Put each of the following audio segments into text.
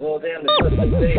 Well, damn, the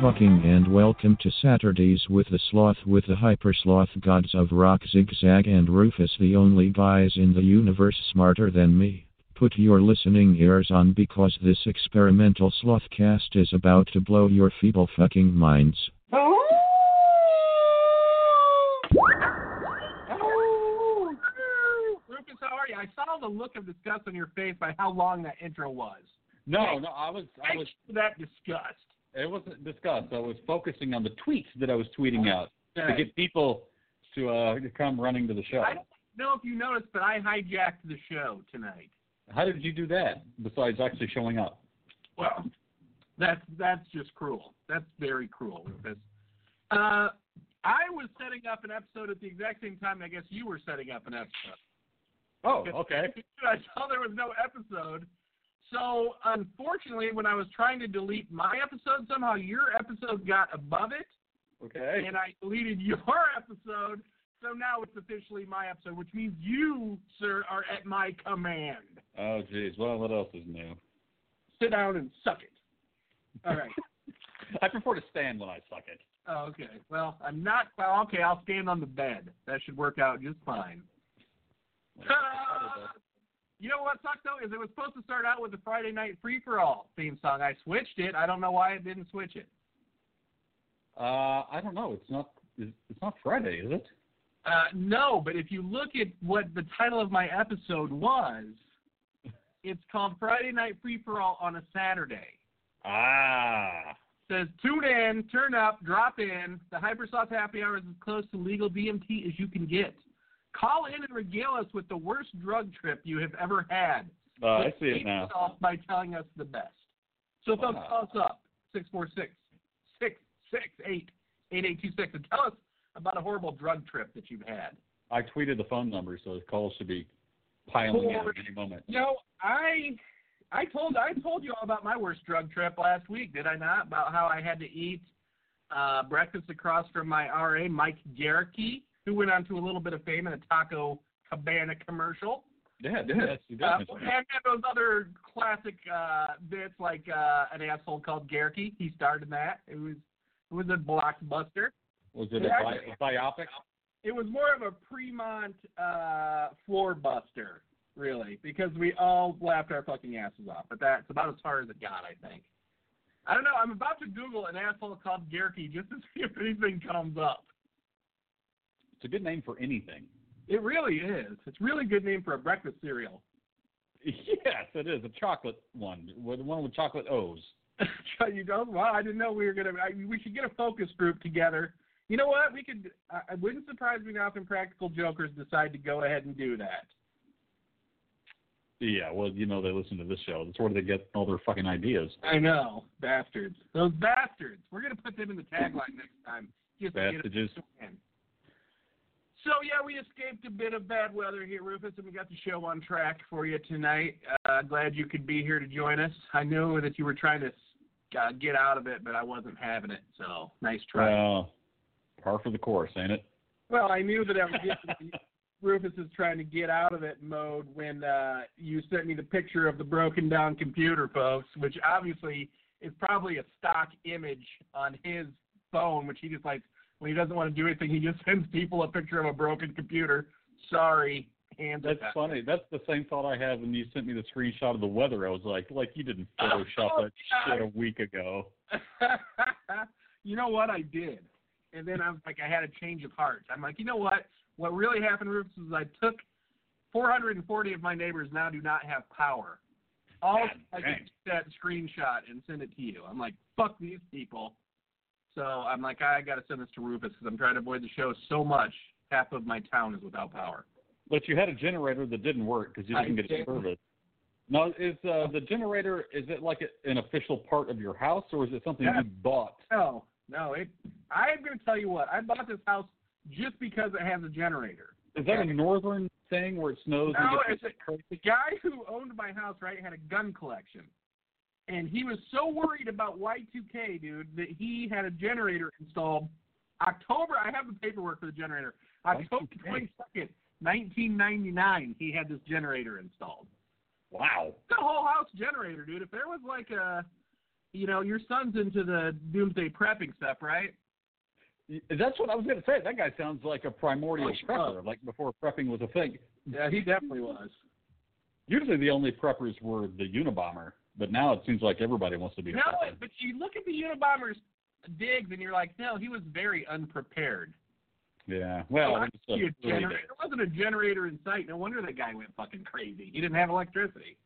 Hawking, and welcome to Saturdays with the Sloth with the Hyper Sloth Gods of Rock Zigzag and Rufus, the only guys in the universe smarter than me. Put your listening ears on because this experimental Slothcast is about to blow your feeble fucking minds. Rufus, how are you? I saw the look of disgust on your face by how long that intro was. No, no, I was, I was. That disgust. It wasn't discussed. I was focusing on the tweets that I was tweeting out to get people to uh, to come running to the show. I don't know if you noticed, but I hijacked the show tonight. How did you do that? Besides actually showing up. Well, that's that's just cruel. That's very cruel, Rufus. Uh, I was setting up an episode at the exact same time. I guess you were setting up an episode. Oh, okay. I saw there was no episode. So unfortunately, when I was trying to delete my episode, somehow your episode got above it, Okay. and I deleted your episode. So now it's officially my episode, which means you, sir, are at my command. Oh, jeez. Well, what else is new? Sit down and suck it. All right. I prefer to stand when I suck it. Oh, okay. Well, I'm not. Well, okay. I'll stand on the bed. That should work out just fine. You know what sucks though is it was supposed to start out with the Friday Night Free for All theme song. I switched it. I don't know why I didn't switch it. Uh, I don't know. It's not. It's not Friday, is it? Uh, no, but if you look at what the title of my episode was, it's called Friday Night Free for All on a Saturday. Ah. says tune in, turn up, drop in. The HyperSloth Happy Hour is as close to legal DMT as you can get. Call in and regale us with the worst drug trip you have ever had. Uh, I see it now. yourself By telling us the best. So folks, call us up 646 668 8826 and tell us about a horrible drug trip that you've had. I tweeted the phone number, so the calls should be piling in at any moment. You know, I I told I told you all about my worst drug trip last week, did I not? About how I had to eat uh, breakfast across from my RA, Mike Garricky, who went on to a little bit of fame in a Taco Cabana commercial. Yeah, yes, you did. Uh, and that. those other classic uh, bits like uh, an asshole called Garricky. He starred in that. It was it was a blockbuster. Was it a, Yeah, bi- a biopic? It was more of a Fremont uh, floor buster, really, because we all laughed our fucking asses off. But that's about as far as it got, I think. I don't know. I'm about to Google an asshole called Garricky just to see if anything comes up. It's a good name for anything. It really is. It's a really good name for a breakfast cereal. Yes, it is a chocolate one, with one with chocolate O's. you know, well, I didn't know we were gonna. I, we should get a focus group together. You know what? We could. I it wouldn't surprise me now if Impractical Jokers decide to go ahead and do that. Yeah, well, you know they listen to this show. That's where they get all their fucking ideas. I know, bastards. Those bastards. We're gonna put them in the tagline next time. Just to get Bastages. them in. So yeah, we escaped a bit of bad weather here, Rufus, and we got the show on track for you tonight. Uh, glad you could be here to join us. I knew that you were trying to uh, get out of it, but I wasn't having it. So nice try. Well, par for the course, ain't it? Well, I knew that I was getting Rufus is trying to get out of it mode when uh, you sent me the picture of the broken down computer, folks, which obviously is probably a stock image on his phone, which he just like when he doesn't want to do anything, he just sends people a picture of a broken computer. Sorry, And That's up. funny. That's the same thought I had when you sent me the screenshot of the weather. I was like, like you didn't oh, Photoshop Oh, that God. shit a week ago. you know what? I did. And then I was like, I had a change of heart. I'm like, you know what? What really happened, Rufus, is I took 440 of my neighbors now do not have power. All God I dang. take that screenshot and send it to you. I'm like, fuck these people. So I'm like, I got to send this to Rufus because I'm trying to avoid the show so much. Half of my town is without power. But you had a generator that didn't work because you didn't get did. service. Now, is uh, the generator is it like a, an official part of your house, or is it something Yeah. you bought? No, no. It. I'm going to tell you what. I bought this house just because it has a generator. Is that a northern thing where it snows? No, it's a, the guy who owned my house, right, had a gun collection. And he was so worried about Y2K, dude, that he had a generator installed October. I have the paperwork for the generator. October 22nd, 1999, he had this generator installed. Wow. The whole house generator, dude. If there was like a, you know, your son's into the doomsday prepping stuff, right? That's what I was going to say. That guy sounds like a primordial Oh, prepper, uh, like before prepping was a thing. Yeah, he definitely was. Usually the only preppers were the Unabomber, but now it seems like everybody wants to be No, but you look at the Unabomber's digs and you're like, no, he was very unprepared. Yeah. Well, I it's see a a early generator. There wasn't a generator in sight. No wonder that guy went fucking crazy. He didn't have electricity.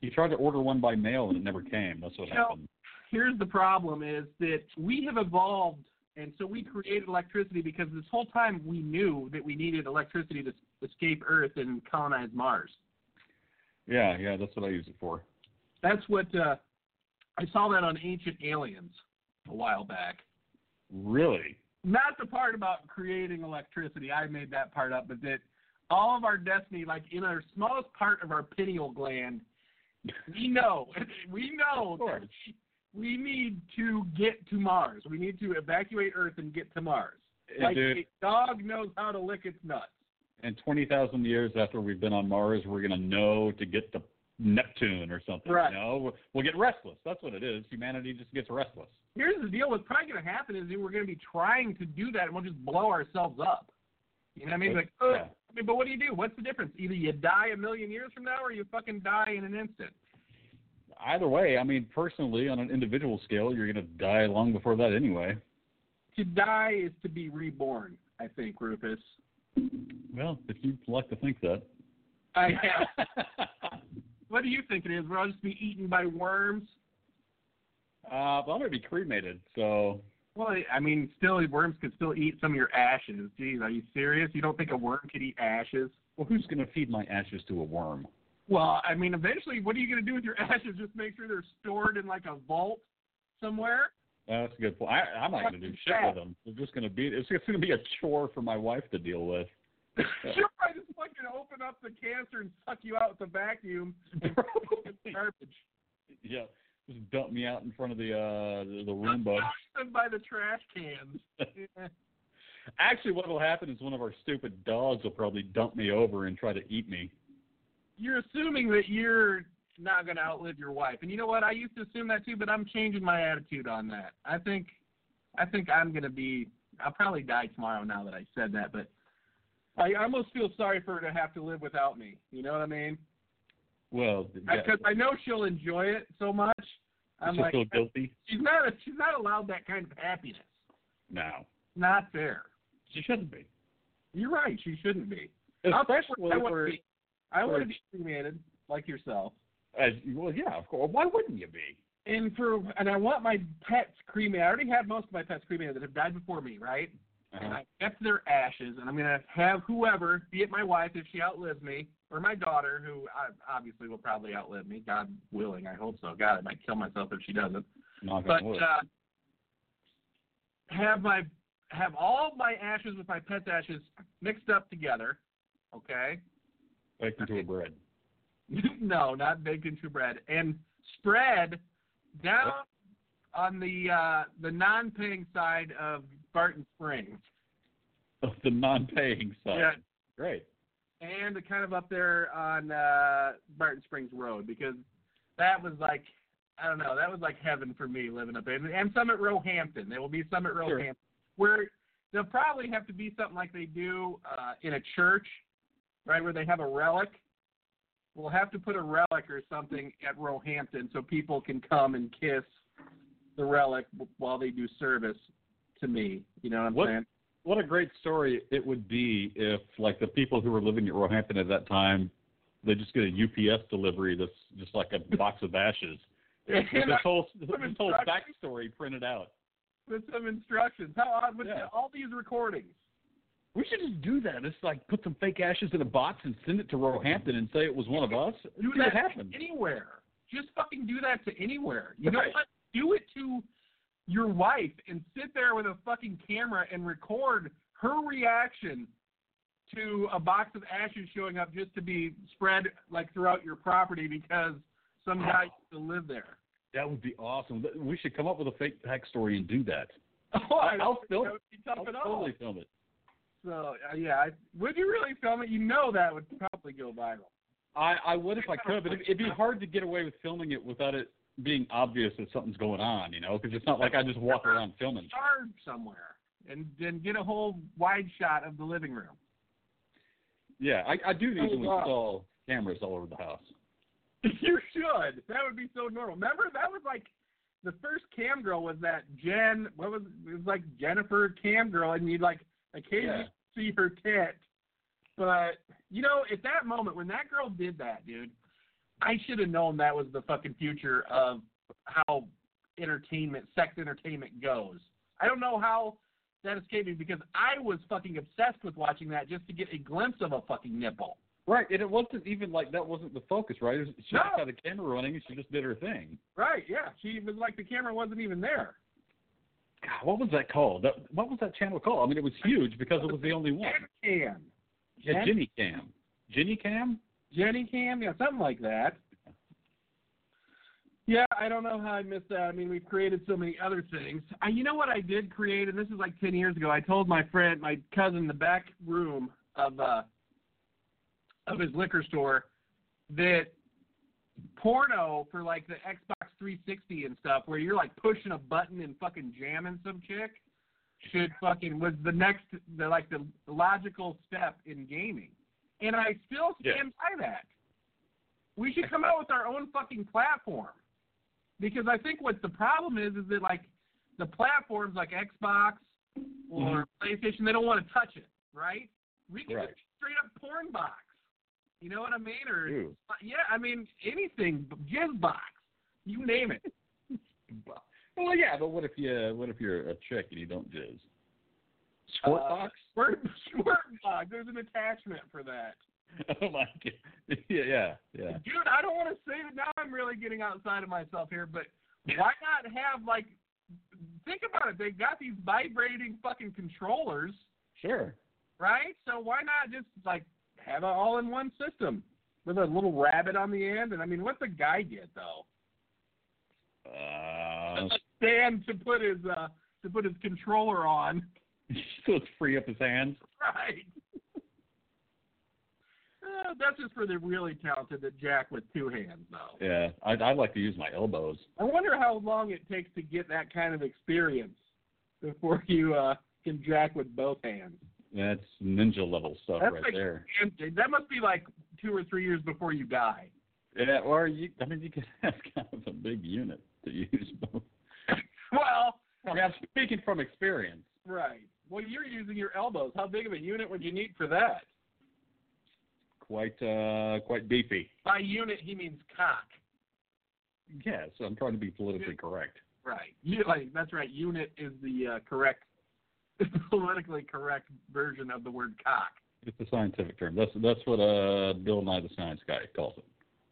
He tried to order one by mail and it never came. That's what You know, happened. Here's the problem: is that we have evolved, and so we created electricity because this whole time we knew that we needed electricity to escape Earth and colonize Mars. Yeah, yeah, that's what I use it for. That's what uh, I saw that on Ancient Aliens a while back. Really? not the part about creating electricity. I made that part up, but that all of our destiny, like in our smallest part of our pineal gland, we know, we know that we need to get to Mars. We need to evacuate Earth and get to Mars. Like dude, a dog knows how to lick its nuts. and 20,000 years after we've been on Mars, we're going to know to get to Neptune or something. Right. You know? We'll- get restless. That's what it is. Humanity just gets restless. Here's the deal: what's probably going to happen is we're going to be trying to do that, and we'll just blow ourselves up. You know what I mean? Like, oh, Yeah. I mean, but what do you do? What's the difference? Either you die a million years from now, or you fucking die in an instant. Either way, I mean, personally, on an individual scale, you're going to die long before that anyway. To die is to be reborn. I think, Rufus. Well, if you'd like to think that. I what do you think it is? We'll just be eaten by worms. Uh, but I'm going to be cremated, so Well, I mean, still, worms could still eat some of your ashes. Geez, are you serious? You don't think a worm could eat ashes? well, who's going to feed my ashes to a worm? Well, I mean, eventually, what are you going to do with your ashes? Just make sure they're stored in like a vault somewhere? That's a good point. I, I'm not to do shit with them. They're just to be. It's just going to be a chore for my wife to deal with. She'll probably just fucking open up the canister and suck you out with a vacuum. and garbage. yeah, just dump me out in front of the uh the, the Roomba. By the trash cans. Yeah. Actually, what will happen is one of our stupid dogs will probably dump me over and try to eat me. You're assuming that you're not going to outlive your wife, and you know what? I used to assume that too, but I'm changing my attitude on that. I think, I think I'm going to be. I'll probably die tomorrow now that I said that, but I almost feel sorry for her to have to live without me. You know what I mean? Well, Because I know she'll enjoy it so much. I'm like, feel guilty. she's not. A, she's not allowed that kind of happiness. No, Not fair. she shouldn't be. You're right. She shouldn't be. I'll tell you Especially I want for to be. I want to be cremated like yourself. as well. Yeah, of course. Why wouldn't you be? And for and I want my pets cremated. I already have most of my pets cremated that have died before me, right? And Uh-huh. I kept their ashes, and I'm gonna have whoever, be it my wife if she outlives me, or my daughter, who I, obviously will probably outlive me, God willing. I hope so. God, I might kill myself if she doesn't. Knock But uh, have my have all my ashes with my pet's ashes mixed up together. Okay. Baked into a bread. no, not baked into bread, and spread down on the uh, the non-paying side of Barton Springs, Of the non-paying side. Yeah. Great. and kind of up there on uh, Barton Springs Road because that was like I don't know that was like heaven for me living up there, and, and some at Roehampton. There will be some at Sure. Roehampton where they'll probably have to be something like they do uh, in a church, right, where they have a relic. We'll have to put a relic or something at Roehampton so people can come and kiss the relic while they do service to me. You know what I'm What- saying? What a great story it would be if, like, the people who were living at Roehampton at that time, they just get a UPS delivery that's just like a box of ashes. With this whole this whole backstory printed out. with some instructions. How odd with Yeah. all these recordings? We should just do that. Just like put some fake ashes in a box and send it to Roehampton and say it was one of us. Do that what happens. anywhere. Just fucking do that to anywhere. You know what? Do it to your wife and sit there with a fucking camera and record her reaction to a box of ashes showing up just to be spread like throughout your property because some guy used to live there. That would be awesome. We should come up with a fake backstory and do that. Oh, I I'll film it. would be tough I'll totally film it. So uh, yeah, I, would you really film it? You know that would probably go viral. I, I would if I could, but it'd, it'd be hard to get away with filming it without it being obvious that something's going on, you know, because it's not like I just walk around filming. Yard somewhere and then get a whole wide shot of the living room. Yeah, I, I do need to Oh, wow. install cameras all over the house. You should. That would be so normal. Remember that was like the first cam girl was that Jen. What was it was like Jennifer cam girl, and you'd like occasionally see her tit. But you know, at that moment when that girl did that, dude, I should have known that was the fucking future of how entertainment, sex entertainment goes. I don't know how that escaped me because I was fucking obsessed with watching that just to get a glimpse of a fucking nipple. Right, and it wasn't even like that wasn't the focus, right? Was, she No. just had the camera running and she just did her thing. Right? Yeah. She was like the camera wasn't even there. God, what was that called? That, what was that channel called? I mean, it was huge because it was the only one. Cam. Yeah, Jen- Ginny Cam. Ginny Cam? Jenny Cam, yeah, something like that. Yeah, I don't know how I missed that. I mean, we've created so many other things. I, you know what I did create, and this is like ten years ago. I told my friend, my cousin, in the back room of uh of his liquor store that porno for like the Xbox 360 and stuff, where you're like pushing a button and fucking jamming some chick, should fucking was the next, the like the logical step in gaming. And I still Yeah. stand by that. We should come out with our own fucking platform. Because I think what the problem is is that like the platforms like Xbox or mm-hmm. PlayStation, they don't want to touch it, right? We can Right. just straight up porn box. You know what I mean? Or Ew. yeah, I mean anything, jizz box, you name it. Well, yeah, but what if you what if you're a chick and you don't jizz? Squirt Uh. Squirt, squirt box. There's an attachment for that. oh my god. Yeah, yeah, yeah. Dude, I don't want to say that now. I'm really getting outside of myself here, but why not have like? Think about it. They've got these vibrating fucking controllers, Sure. right? So why not just like have it all in one system with a little rabbit on the end? And I mean, what's the guy get though? Uh, A stand to put his uh to put his controller on, it's free up his hands. right? Uh, that's just for the really talented that jack with two hands, though. Yeah, I'd, I'd like to use my elbows. I wonder how long it takes to get that kind of experience before you uh, can jack with both hands. That's ninja level stuff That's right like there. that must be like two or three years before you die. Yeah, or you. I mean, you could have kind of a big unit to use both. Well, I mean, I'm speaking from experience. right. Well, you're using your elbows. How big of a unit would you need for that? Quite, uh, quite beefy. By unit, he means cock. Yes, I'm trying to be politically correct. Right. You, like that's right. Unit is the uh, correct, politically correct version of the word cock. It's a scientific term. That's that's what uh Bill Nye the Science Guy calls it.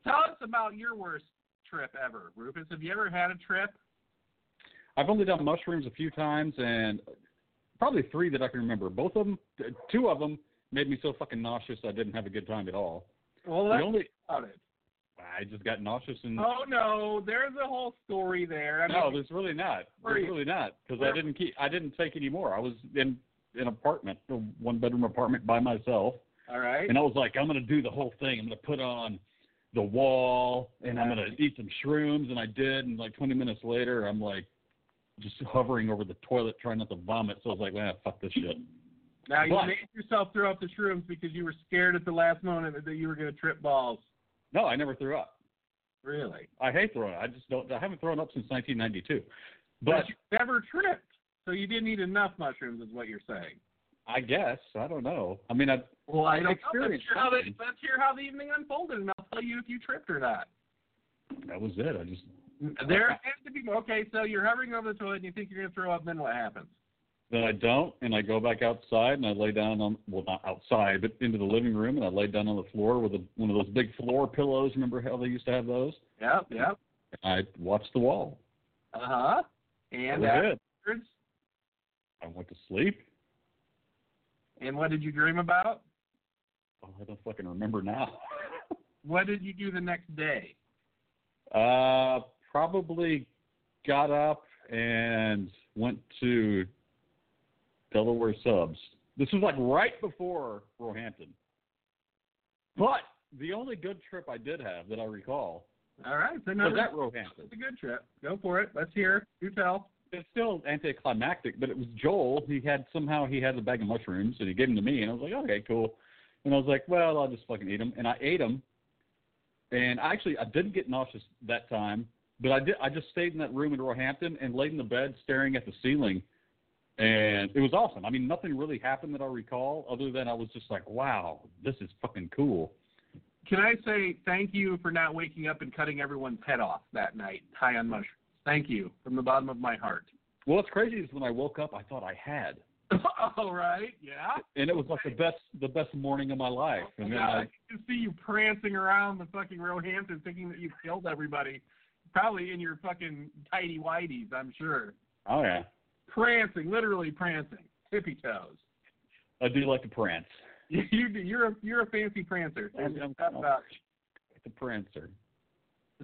Tell us about your worst trip ever, Rufus. Have you ever had a trip? I've only done mushrooms a few times, and probably three that I can remember. Both of them, two of them made me so fucking nauseous I didn't have a good time at all. Well, The only about it. I just got nauseous and Oh no, there's a whole story there. I mean, no, there's really not. There's really not because I didn't keep. I didn't take any more. I was in an apartment, a one bedroom apartment by myself, all right. and I was like, I'm gonna do the whole thing. I'm gonna put on the wall, and I'm gonna eat some shrooms, and I did. And like 20 minutes later, I'm like just hovering over the toilet trying not to vomit. So I was like, man, fuck this shit. Now you But- made yourself throw up the shrooms because you were scared at the last moment that you were going to trip balls. No, I never threw up. Really? I hate throwing up. I just don't. I haven't thrown up since 1992. But you never tripped, so you didn't eat enough mushrooms, is what you're saying. I guess I don't know. I mean, I Well, I don't know. Let's hear, how the, let's hear how the evening unfolded, and I'll tell you if you tripped or not. that was it. I just There has to be okay. So you're hovering over the toilet, and you think you're going to throw up. Then what happens? Then I don't, and I go back outside and I lay down on well not outside, but into the living room and I lay down on the floor with a, one of those big floor pillows. Remember how they used to have those? Yep, yep. I watched the wall. Uh huh. And it. afterwards, I went to sleep. and what did you dream about? Oh, I don't fucking remember now. What did you do the next day? uh, probably got up and went to Delaware Subs. This was like right before Roehampton. But the only good trip I did have that I recall All right. So was at Roehampton. it's a good trip. Go for it. Let's hear. You tell. it's still anticlimactic, but it was Joel. He had somehow he had a bag of mushrooms and he gave them to me, and I was like, okay, cool. And I was like, well, I'll just fucking eat them, and I ate them. And actually, I didn't get nauseous that time, but I did. I just stayed in that room in Roehampton and laid in the bed staring at the ceiling, and it was awesome. I mean, nothing really happened that I recall, other than I was just like, wow, this is fucking cool. Can I say thank you for not waking up and cutting everyone's head off that night, high on mushrooms? Thank you from the bottom of my heart. Well, what's crazy is when I woke up, I thought I had, All right. Yeah. and it was like the best, the best morning of my life. And then I I can see you prancing around the fucking Roehampton thinking that you've killed everybody. Probably in your fucking tidy whities, I'm sure. Oh yeah, Prancing, literally prancing, tippy toes. I do like to prance. You, you, you're a you're a fancy prancer. I'm- I'm- Stop about The prancer.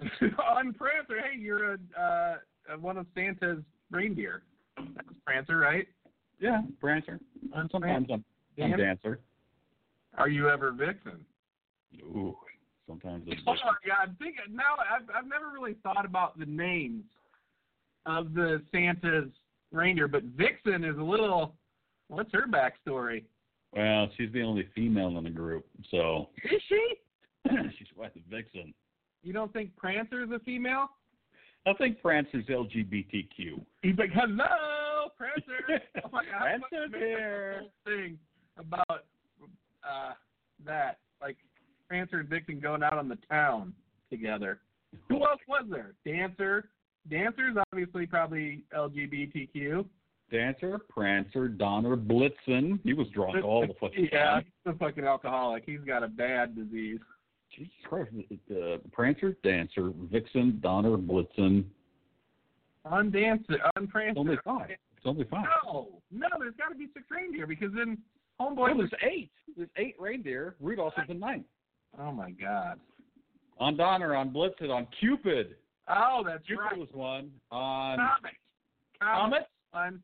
it. On Prancer, hey, you're a uh, one of Santa's reindeer. That's Prancer, right? Yeah, prancer. Sometimes I'm, I'm dancer. Are you ever Vixen? Ooh, sometimes it's Oh my God! Now. I've I've never really thought about the names of the Santa's reindeer, but Vixen is a little. What's her backstory? well, she's the only female in the group, so Is she? she's quite the vixen. You don't think Prancer is a female? I think Prancer's LGBTQ. He's like, hello, Prancer. oh my God! Prancer's here. make a whole Thing about uh, that, like Prancer and Vixen going out on the town together. Who else was there? Dancer. Dancer's obviously probably LGBTQ. Dancer, Prancer, Donner, Blitzen. He was drunk all the fucking Yeah, time. he's a fucking alcoholic. He's got a bad disease. Jesus Christ. Uh, Prancer, Dancer, Vixen, Donner, Blitzen. On Dancer, It's Prancer. only five. It's only five. No, no, there's got to be six reindeer because then Oh, Homeboy. there's eight. There's eight reindeer. Rudolph is the ninth. Oh my God. On Donner, on Blitzen, on Cupid. Oh, that's Cupid right. was one. On Comet. Comet? On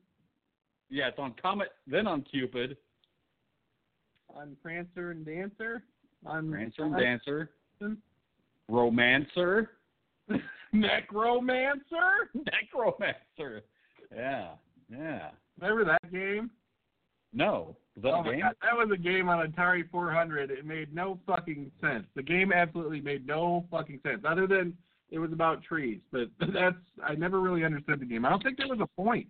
Yeah, it's on Comet, then on Cupid. on Prancer and Dancer. On Prancer and Dancer. Romancer. Necromancer. Necromancer. Yeah, yeah. Remember that game? No. Oh game? God, that was a game on Atari 400. It made no fucking sense. The game absolutely made no fucking sense, other than it was about trees. But that's I never really understood the game. I don't think there was a point.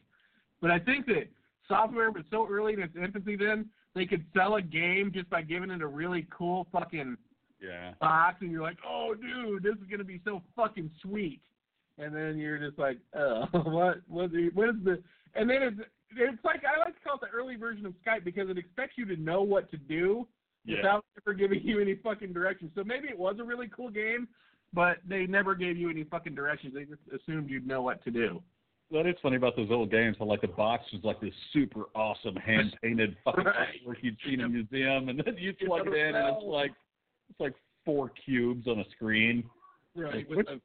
But I think that software was so early in its infancy then they could sell a game just by giving it a really cool fucking Yeah. box, and you're like, oh dude, this is gonna be so fucking sweet. And then you're just like, oh, what, what, the- what is the? And then it's it's like I like to call it the early version of Skype because it expects you to know what to do Yeah. without ever giving you any fucking directions. So maybe it was a really cool game, but they never gave you any fucking directions. They just assumed you'd know what to do. That is funny about those old games. How like the box was like this super awesome hand painted fucking Right. artwork you'd seen in a museum, and then you plug it in and it's like it's like four cubes on a screen. Right. Which- a,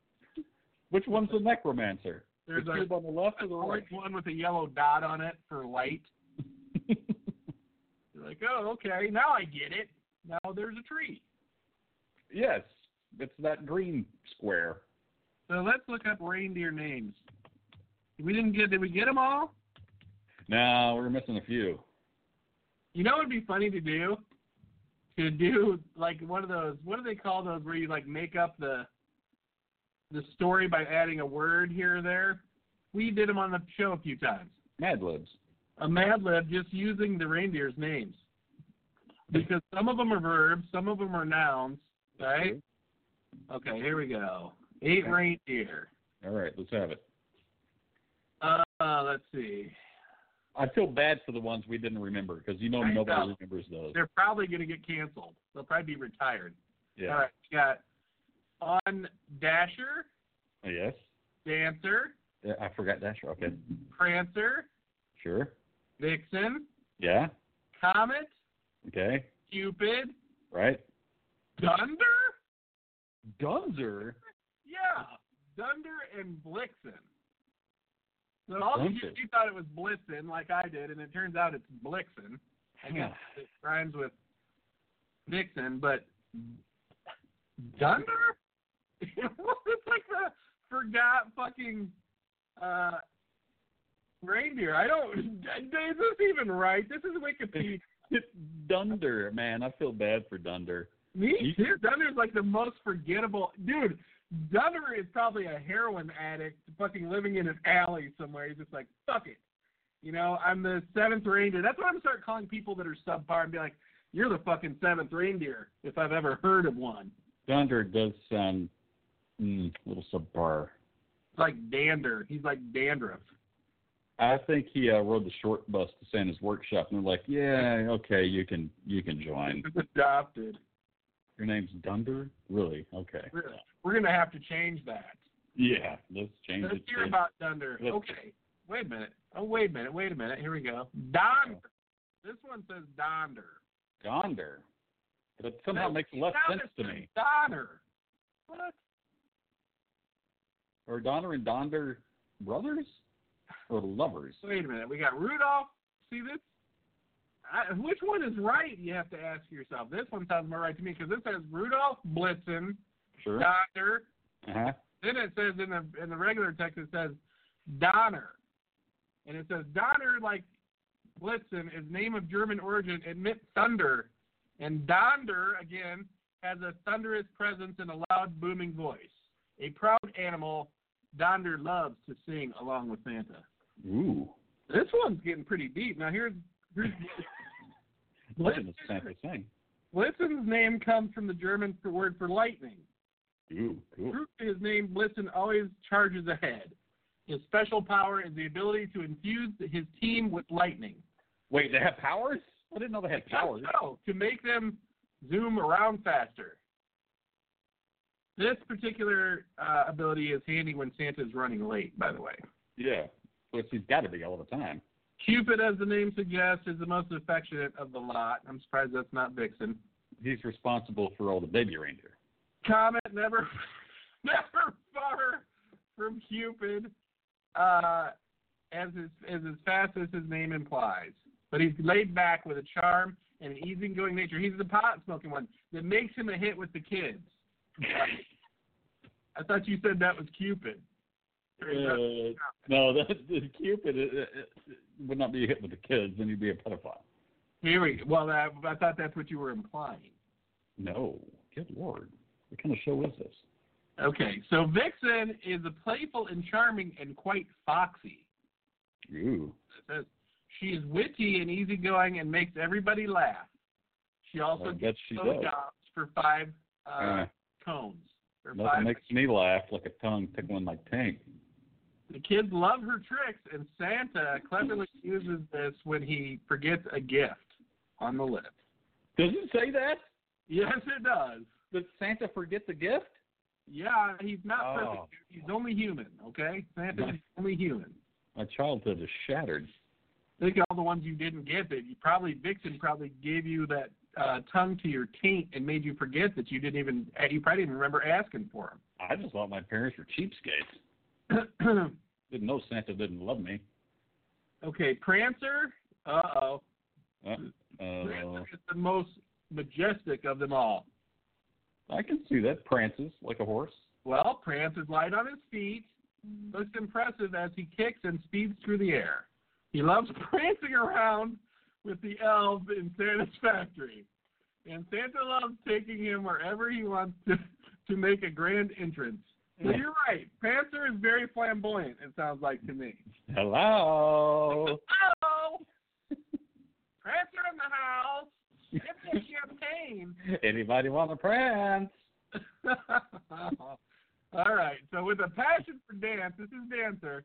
Which one's the necromancer? There's the a, on the left or the right? one with a yellow dot on it for light. You're like, oh, okay, now I get it. Now there's a tree. yes, it's that green square. So let's look up reindeer names. We didn't get. Did we get them all? No, we're missing a few. You know, it'd be funny to do. To do like one of those. What do they call those? Where you like make up the the story by adding a word here or there. We did them on the show a few times. Mad Libs. A Mad Lib just using the reindeer's names because some of them are verbs, some of them are nouns, right? Okay, here we go. Eight Okay. reindeer. All right, let's have it. Uh, let's see. I feel bad for the ones we didn't remember because you know I nobody know. remembers those. They're probably going to get canceled. They'll probably be retired. Yeah. All right, we got on Dasher, Yes. Dancer, Yeah, I forgot Dasher. Okay. Prancer, Sure. Vixen, Yeah. Comet, Okay. Cupid, Right. Dunder. Dunzer. Yeah, Dunder and Blixen. So all you, you thought it was Blitzen, like I did, and it turns out it's Blixen. I guess it rhymes with Vixen, but Dunder? it's like the forgot fucking uh, reindeer. I don't. Is this even right? This is Wikipedia. It's Dunder, man. I feel bad for Dunder. Me You- too. Dunder's like the most forgettable dude. Dunder is probably a heroin addict, fucking living in an alley somewhere. He's just like, fuck it. You know, I'm the seventh reindeer. That's what I'm gonna start calling people that are subpar and be like, you're the fucking seventh reindeer if I've ever heard of one. Dunder does sound mm, little subpar. It's like dander. He's like dandruff. I think he uh, rode the short bus to Santa's workshop, and they're like, "Yeah, okay, you can you can join. Adopted. Your name's Dunder, really? Okay. We're gonna have to change that. Yeah, let's change Let's it. hear to- about Dunder. Let's- Okay. Wait a minute. Oh, wait a minute. Wait a minute. Here we go. Donder. This one says Donder. Donder. But somehow No, makes less sense to me. Donner. What? Are Donner and Donder brothers or lovers? Wait a minute. We got Rudolph. See this? I, which one is right? You have to ask yourself. This one sounds more right to me because this says Rudolph Blitzen, Sure. Donder. Uh huh. Then it says in the in the regular text it says Donner, and it says Donner like Blitzen is name of German origin, admit thunder, and Donder again has a thunderous presence and a loud booming voice. A proud animal, Donder loves to sing along with Santa. Ooh. This one's getting pretty deep. Now here's here's Listen to Santa sing. Blitzen's name comes from the German for word for lightning. Ooh, cool. True to his name, Blitzen always charges ahead. His special power is the ability to infuse his team with lightning. Wait, they have powers? I didn't know they had powers. No, to make them zoom around faster. This particular uh, ability is handy when Santa's running late, by the way. Yeah. Which he's got to be all the time. Cupid, as the name suggests, is the most affectionate of the lot. I'm surprised that's not Vixen. He's responsible for all the baby reindeer. Comet never, never far from Cupid, uh, as his, as as fast as his name implies. But he's laid back with a charm and an easygoing nature. He's the pot smoking one that makes him a hit with the kids. I thought you said that was Cupid. Uh, no, that Cupid uh, uh, would not be hit with the kids, then you'd be a pedophile. Here we Well, that, I thought that's what you were implying. No, good lord, what kind of show is this? Okay, so Vixen is a playful and charming and quite foxy. Ooh, It says she is witty and easygoing and makes everybody laugh. She also gets she does. jobs for five uh, Uh, cones. Nothing makes me laugh like a tongue tickling my tank. The kids love her tricks, and Santa cleverly uses this when he forgets a gift on the list. Does it say that? Yes, it does. Did Santa forget the gift? Yeah, he's not Oh. perfect. He's only human, okay? Santa's only human. My childhood is shattered. Think of all the ones you didn't get that you probably Vixen probably gave you that uh, tongue to your taint and made you forget that you didn't even you probably didn't remember asking for him. I just thought my parents were cheapskates. Didn't know Santa didn't love me. okay, Prancer. Uh oh. Uh, uh, Prancer is the most majestic of them all. I can see that. Prances like a horse. Well, Prance is light on his feet, looks impressive as he kicks and speeds through the air. He loves prancing around with the elves in Santa's factory, and Santa loves taking him wherever he wants to to make a grand entrance. And you're right, Prancer is very flamboyant. It sounds like to me. Hello. Hello, Prancer in the house. It's a champagne. Anybody want a prance? All right. So with a passion for dance, this is Dancer.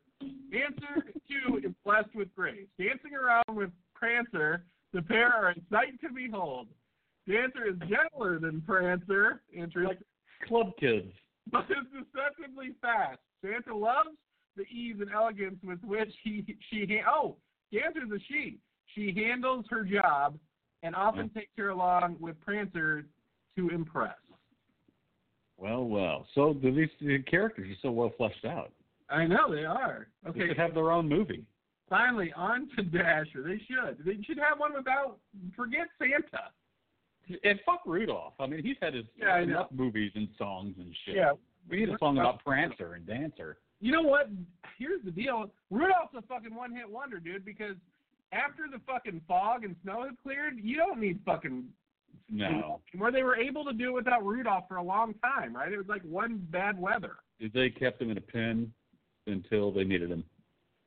Dancer too is blessed with grace. Dancing around with Prancer, the pair are a sight to behold. Dancer is gentler than Prancer, interesting, Club kids. but is deceptively fast. Santa loves the ease and elegance with which he she ha- oh Dancer's a she. She handles her job and often takes her along with Prancer to impress. Well, well. So these the characters are so well fleshed out. I know they are. Okay, They should have their own movie. Finally on to Dasher. They should. They should have one without. Forget Santa. And fuck Rudolph. I mean, he's had his Yeah, enough movies and songs and shit. Yeah. We need a song about Prancer and Dancer. You know what? Here's the deal. Rudolph's a fucking one-hit wonder, dude. Because after the fucking fog and snow had cleared, you don't need fucking. No. Where they were able to do it without Rudolph for a long time, right? It was like one bad weather. They kept him in a pen until they needed him.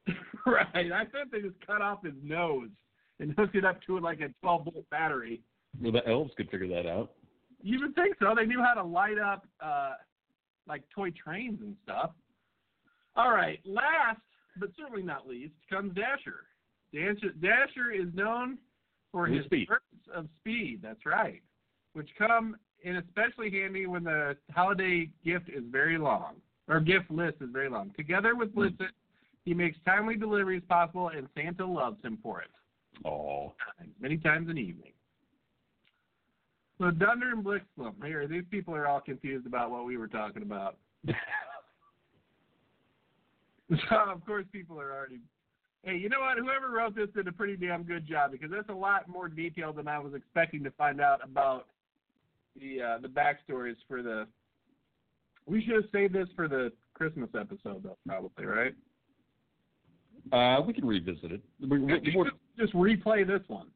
right. I think they just cut off his nose and hooked it up to like a 12 volt battery. Well, the elves could figure that out. You would think so. They knew how to light up uh like toy trains and stuff. All right, last but certainly not least comes Dasher. Dasher, Dasher is known for His speed. of speed. That's right, which come in especially handy when the holiday gift is very long or gift list is very long. Together with Hmm. Blitzen, he makes timely deliveries possible, and Santa loves him for it Oh. many times an evening. So Dunder and Blixlum, here, these people are all confused about what we were talking about. So of course people are already Hey, you know what? Whoever wrote this did a pretty damn good job because that's a lot more detail than I was expecting to find out about the uh the backstories for the we should have saved this for the Christmas episode though, probably, right? Uh, we can revisit it. We, we, Just- replay this one.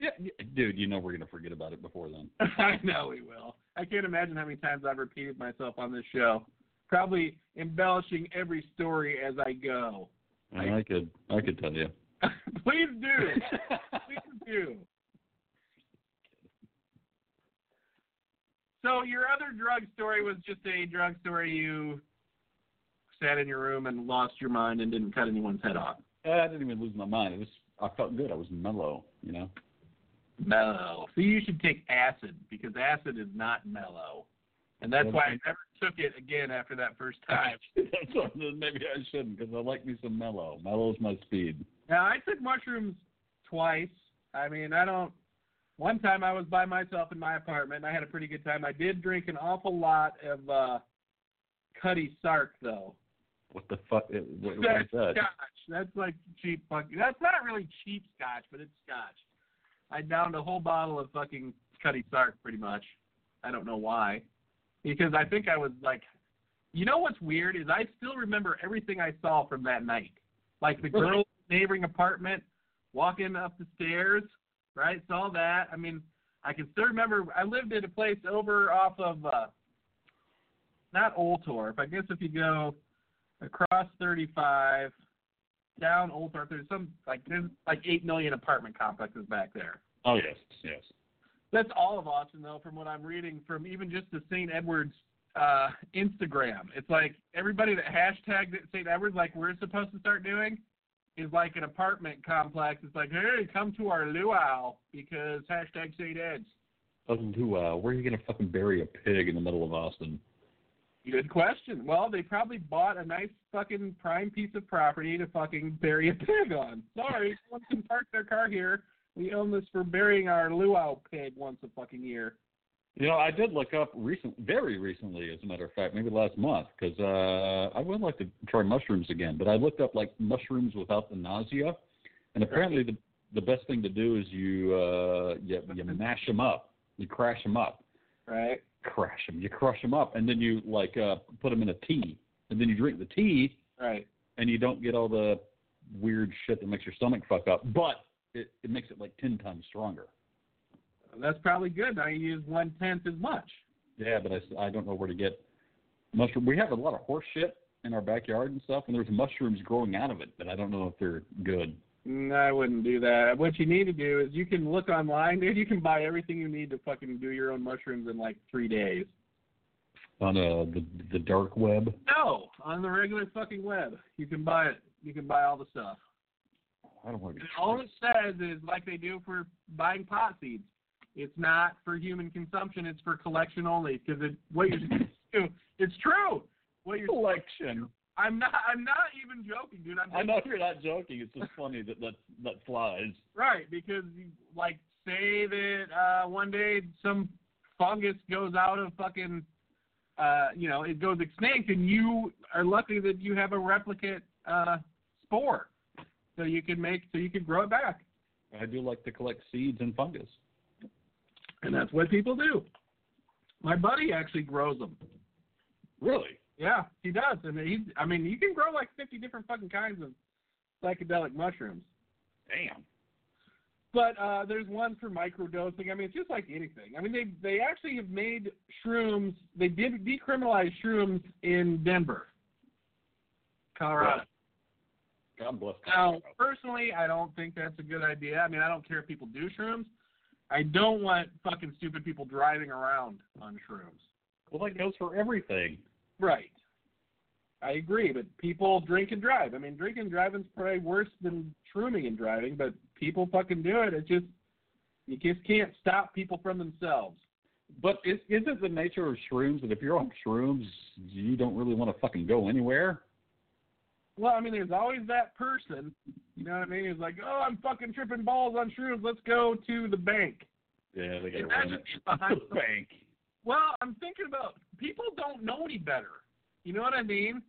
yeah, dude, you know we're gonna forget about it before then. I know we will. I can't imagine how many times I've repeated myself on this show. Probably embellishing every story as I go. And I could, I could tell you. Please do. Please do. So your other drug story was just a drug story you sat in your room and lost your mind and didn't cut anyone's head off. I didn't even lose my mind. It was, I felt good. I was mellow, you know. Mellow. So you should take acid because acid is not mellow. And that's why I never took it again after that first time. That's maybe I shouldn't because I like me some mellow. Mellow's my speed. Now I took mushrooms twice. I mean, I don't. One time I was by myself in my apartment and I had a pretty good time. I did drink an awful lot of uh Cutty Sark though. What the fuck? What, what is That's that? scotch. That's like cheap fucking. That's not really cheap scotch, but it's scotch. I downed a whole bottle of fucking Cutty Sark pretty much. I don't know why, because I think I was like, you know what's weird is I still remember everything I saw from that night, like the girl in the neighboring apartment walking up the stairs, right? Saw that. I mean, I can still remember. I lived at a place over off of, uh not Oltorf. I guess if you go across 35 down Oltorf. There's some like there's like eight million apartment complexes back there. Oh yes, yes. That's all of Austin though, from what I'm reading from even just the St. Edward's uh Instagram. It's like everybody that hashtagged it St. Edward's like we're supposed to start doing is like an apartment complex. It's like, hey, come to our luau because hashtag St. Ed's. Oh, wow. Where are you gonna fucking bury a pig in the middle of Austin? Good question. Well, they probably bought a nice fucking prime piece of property to fucking bury a pig on. Sorry, someone can park their car here. We own this for burying our luau pig once a fucking year. You know, I did look up recent, very recently, as a matter of fact, maybe last month, because uh, I would like to try mushrooms again. But I looked up like mushrooms without the nausea, and apparently the the best thing to do is you uh, you, you mash them up, you crash them up, Right. crash them, you crush them up, and then you like uh, put them in a tea, and then you drink the tea, Right. and you don't get all the weird shit that makes your stomach fuck up, but it, it makes it like ten times stronger. That's probably good. Now you use one tenth as much. Yeah, but I, s- I don't know where to get mushroom. We have a lot of horse shit in our backyard and stuff, and there's mushrooms growing out of it, but I don't know if they're good. No, I wouldn't do that. What you need to do is you can look online, dude. You can buy everything you need to fucking do your own mushrooms in like three days. On uh, the the dark web. No, on the regular fucking web, you can buy it. You can buy all the stuff. I don't want to. All it says is like they do for buying pot seeds. It's not for human consumption. It's for collection only. Because it, what you're do, it's true. What you're, collection. I'm not. I'm not even joking, dude. I'm I know you're not joking. It's just funny that that that flies. Right, because you- like say that uh one day some fungus goes out of fucking uh you know, it goes extinct and you are lucky that you have a replicate uh spore. So you can make so you can grow it back. I do like to collect seeds and fungus. And that's what people do. My buddy actually grows them. Really? Yeah, he does. And he's I mean, you can grow like 50 different fucking kinds of psychedelic mushrooms. Damn. But uh, there's one for microdosing. I mean, it's just like anything. I mean, they they actually have made shrooms. They did decriminalize shrooms in Denver, Colorado. God bless. Now, personally, I don't think that's a good idea. I mean, I don't care if people do shrooms. I don't want fucking stupid people driving around on shrooms. Well, that goes for everything. Right. I agree, but people drink and drive. I mean, drinking and driving's probably worse than shrooming and driving, but people fucking do it. It just you just can't stop people from themselves. But is, isn't the nature of shrooms that if you're on shrooms, you don't really want to fucking go anywhere? Well, I mean, there's always that person. You know what I mean? It's like, oh, I'm fucking tripping balls on shrooms. Let's go to the bank. Yeah, they got to run it. behind the bank. Well, I'm thinking about people don't know any better. You know what I mean?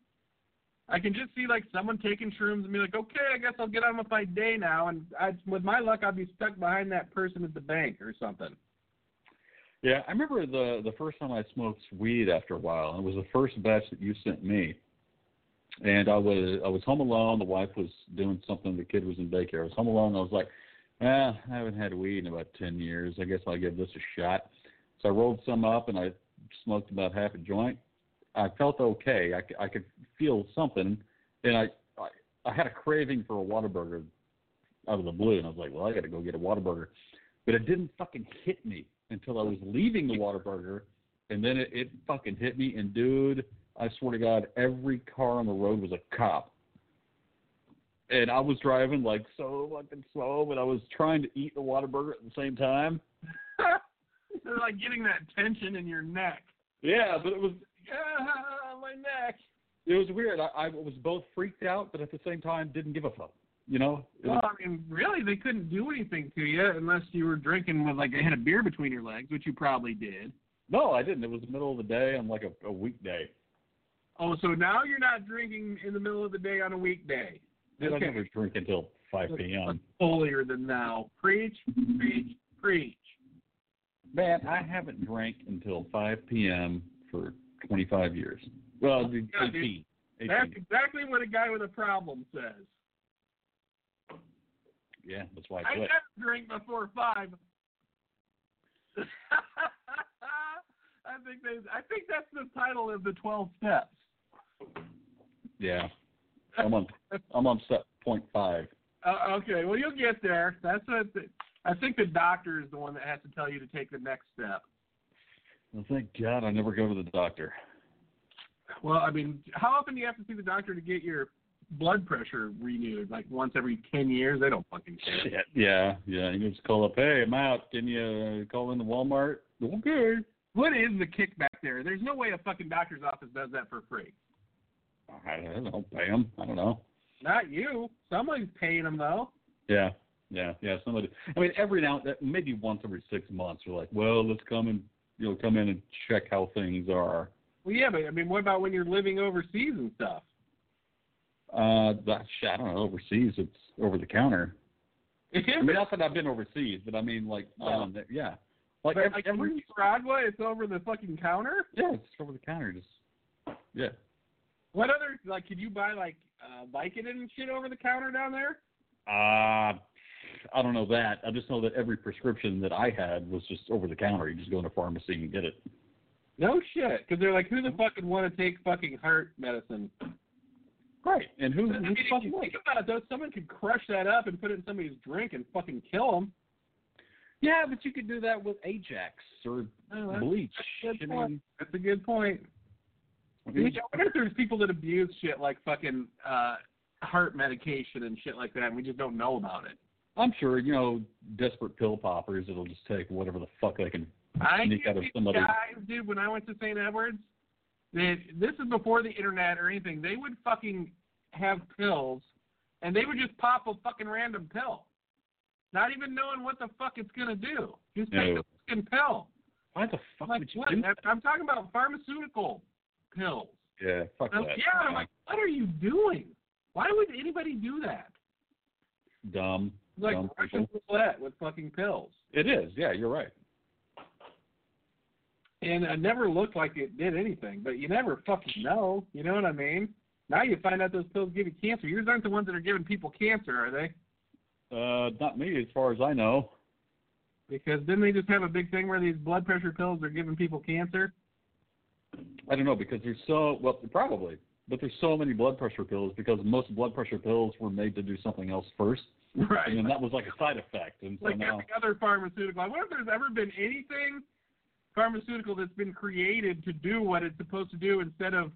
I can just see like someone taking shrooms and be like, okay, I guess I'll get on with my day now, and I, with my luck, I'll be stuck behind that person at the bank or something. Yeah, I remember the the first time I smoked weed after a while, and it was the first batch that you sent me. And I was I was home alone. The wife was doing something. The kid was in daycare. I was home alone. I was like, eh, I haven't had weed in about ten years. I guess I'll give this a shot. So I rolled some up and I smoked about half a joint. I felt okay. I, I could feel something, and I, I I had a craving for a Whataburger out of the blue, and I was like, well, I got to go get a Whataburger. But it didn't fucking hit me until I was leaving the Whataburger, and then it, it fucking hit me. And dude, I swear to God, every car on the road was a cop. And I was driving like so fucking slow, but I was trying to eat the Whataburger at the same time. They're like getting that tension in your neck. Yeah, but it was Ah, my neck. it was weird. I, I was both freaked out, but at the same time didn't give a fuck. You know? Well, was- I mean, really, they couldn't do anything to you unless you were drinking with like a had a beer between your legs, which you probably did. no, I didn't. It was the middle of the day on like a, a weekday. Oh, so now you're not drinking in the middle of the day on a weekday. Dude, I Okay. never drink until 5 p.m. holier than thou. Preach, preach, preach. Man, I haven't drank until 5 p.m. for 25 years. Well, Yeah, dude. 18. 18. That's exactly what a guy with a problem says. Yeah, that's why I I never drink before five. I think they, I think that's the title of the twelve steps. Yeah, I'm on. I'm on step point five. Uh, okay, well you'll get there. That's what the, I think the doctor is the one that has to tell you to take the next step. Well, thank God I never go to the doctor. Well, I mean, how often do you have to see the doctor to get your blood pressure renewed? Like once every ten years? They don't fucking care. Shit. Yeah, yeah. You just call up. Hey, I'm out. Can you uh, call in the Walmart? Okay. What is the kickback there? There's no way a fucking doctor's office does that for free. I don't know. Pay them. I don't know. Not you. Somebody's paying them though. Yeah, yeah, yeah. Somebody. I mean, every now, maybe once every six months, you're like, well, let's come and you know come in and check how things are. Well, yeah, but I mean, what about when you're living overseas and stuff? Uh, that shit, I don't know. Overseas, it's over the counter. I mean, not that I've been overseas, but I mean, like, Yeah. um, yeah, like, but every, like every Nicaragua, it's over the fucking counter. yeah, it's over the counter. Just yeah. What other like? Could you buy like uh, Vicodin and shit over the counter down there? Uh, I don't know that. I just know that every prescription that I had was just over the counter. You just go in a pharmacy and get it. No shit, because they're like, who the fuck would want to take fucking heart medicine? Right. And who, I mean, if fucking you think about it, though, someone could crush that up and put it in somebody's drink and fucking kill them. Yeah, but you could do that with Ajax or Oh, bleach. that's a good point. That's a good point. I I wonder if there's people that abuse shit like fucking uh, heart medication and shit like that, and we just don't know about it. I'm sure, you know, desperate pill poppers that'll just take whatever the fuck they can. I Sneak out of somebody. guys, dude, when I went to St. Edwards, they, this is before the internet or anything. They would fucking have pills, and they would just pop a fucking random pill, not even knowing what the fuck it's gonna do. Just take No. the fucking pill. Why the fuck Like would you what? do I'm talking about pharmaceutical pills. Yeah, fuck I'm- that. yeah, I'm like, what are you doing? Why would anybody do that? dumb. Like dumb Russian roulette with fucking pills. It is. Yeah, you're right. And it never looked like it did anything, but you never fucking know. You know what I mean? Now you find out those pills give you cancer. Yours aren't the ones that are giving people cancer, are they? Uh, not me, as far as I know. Because didn't they just have a big thing where these blood pressure pills are giving people cancer? I don't know because there's so well, probably, but there's so many blood pressure pills because most blood pressure pills were made to do something else first, Right. and then that was like a side effect. And so like now, every other pharmaceutical. I wonder if there's ever been anything pharmaceutical that's been created to do what it's supposed to do instead of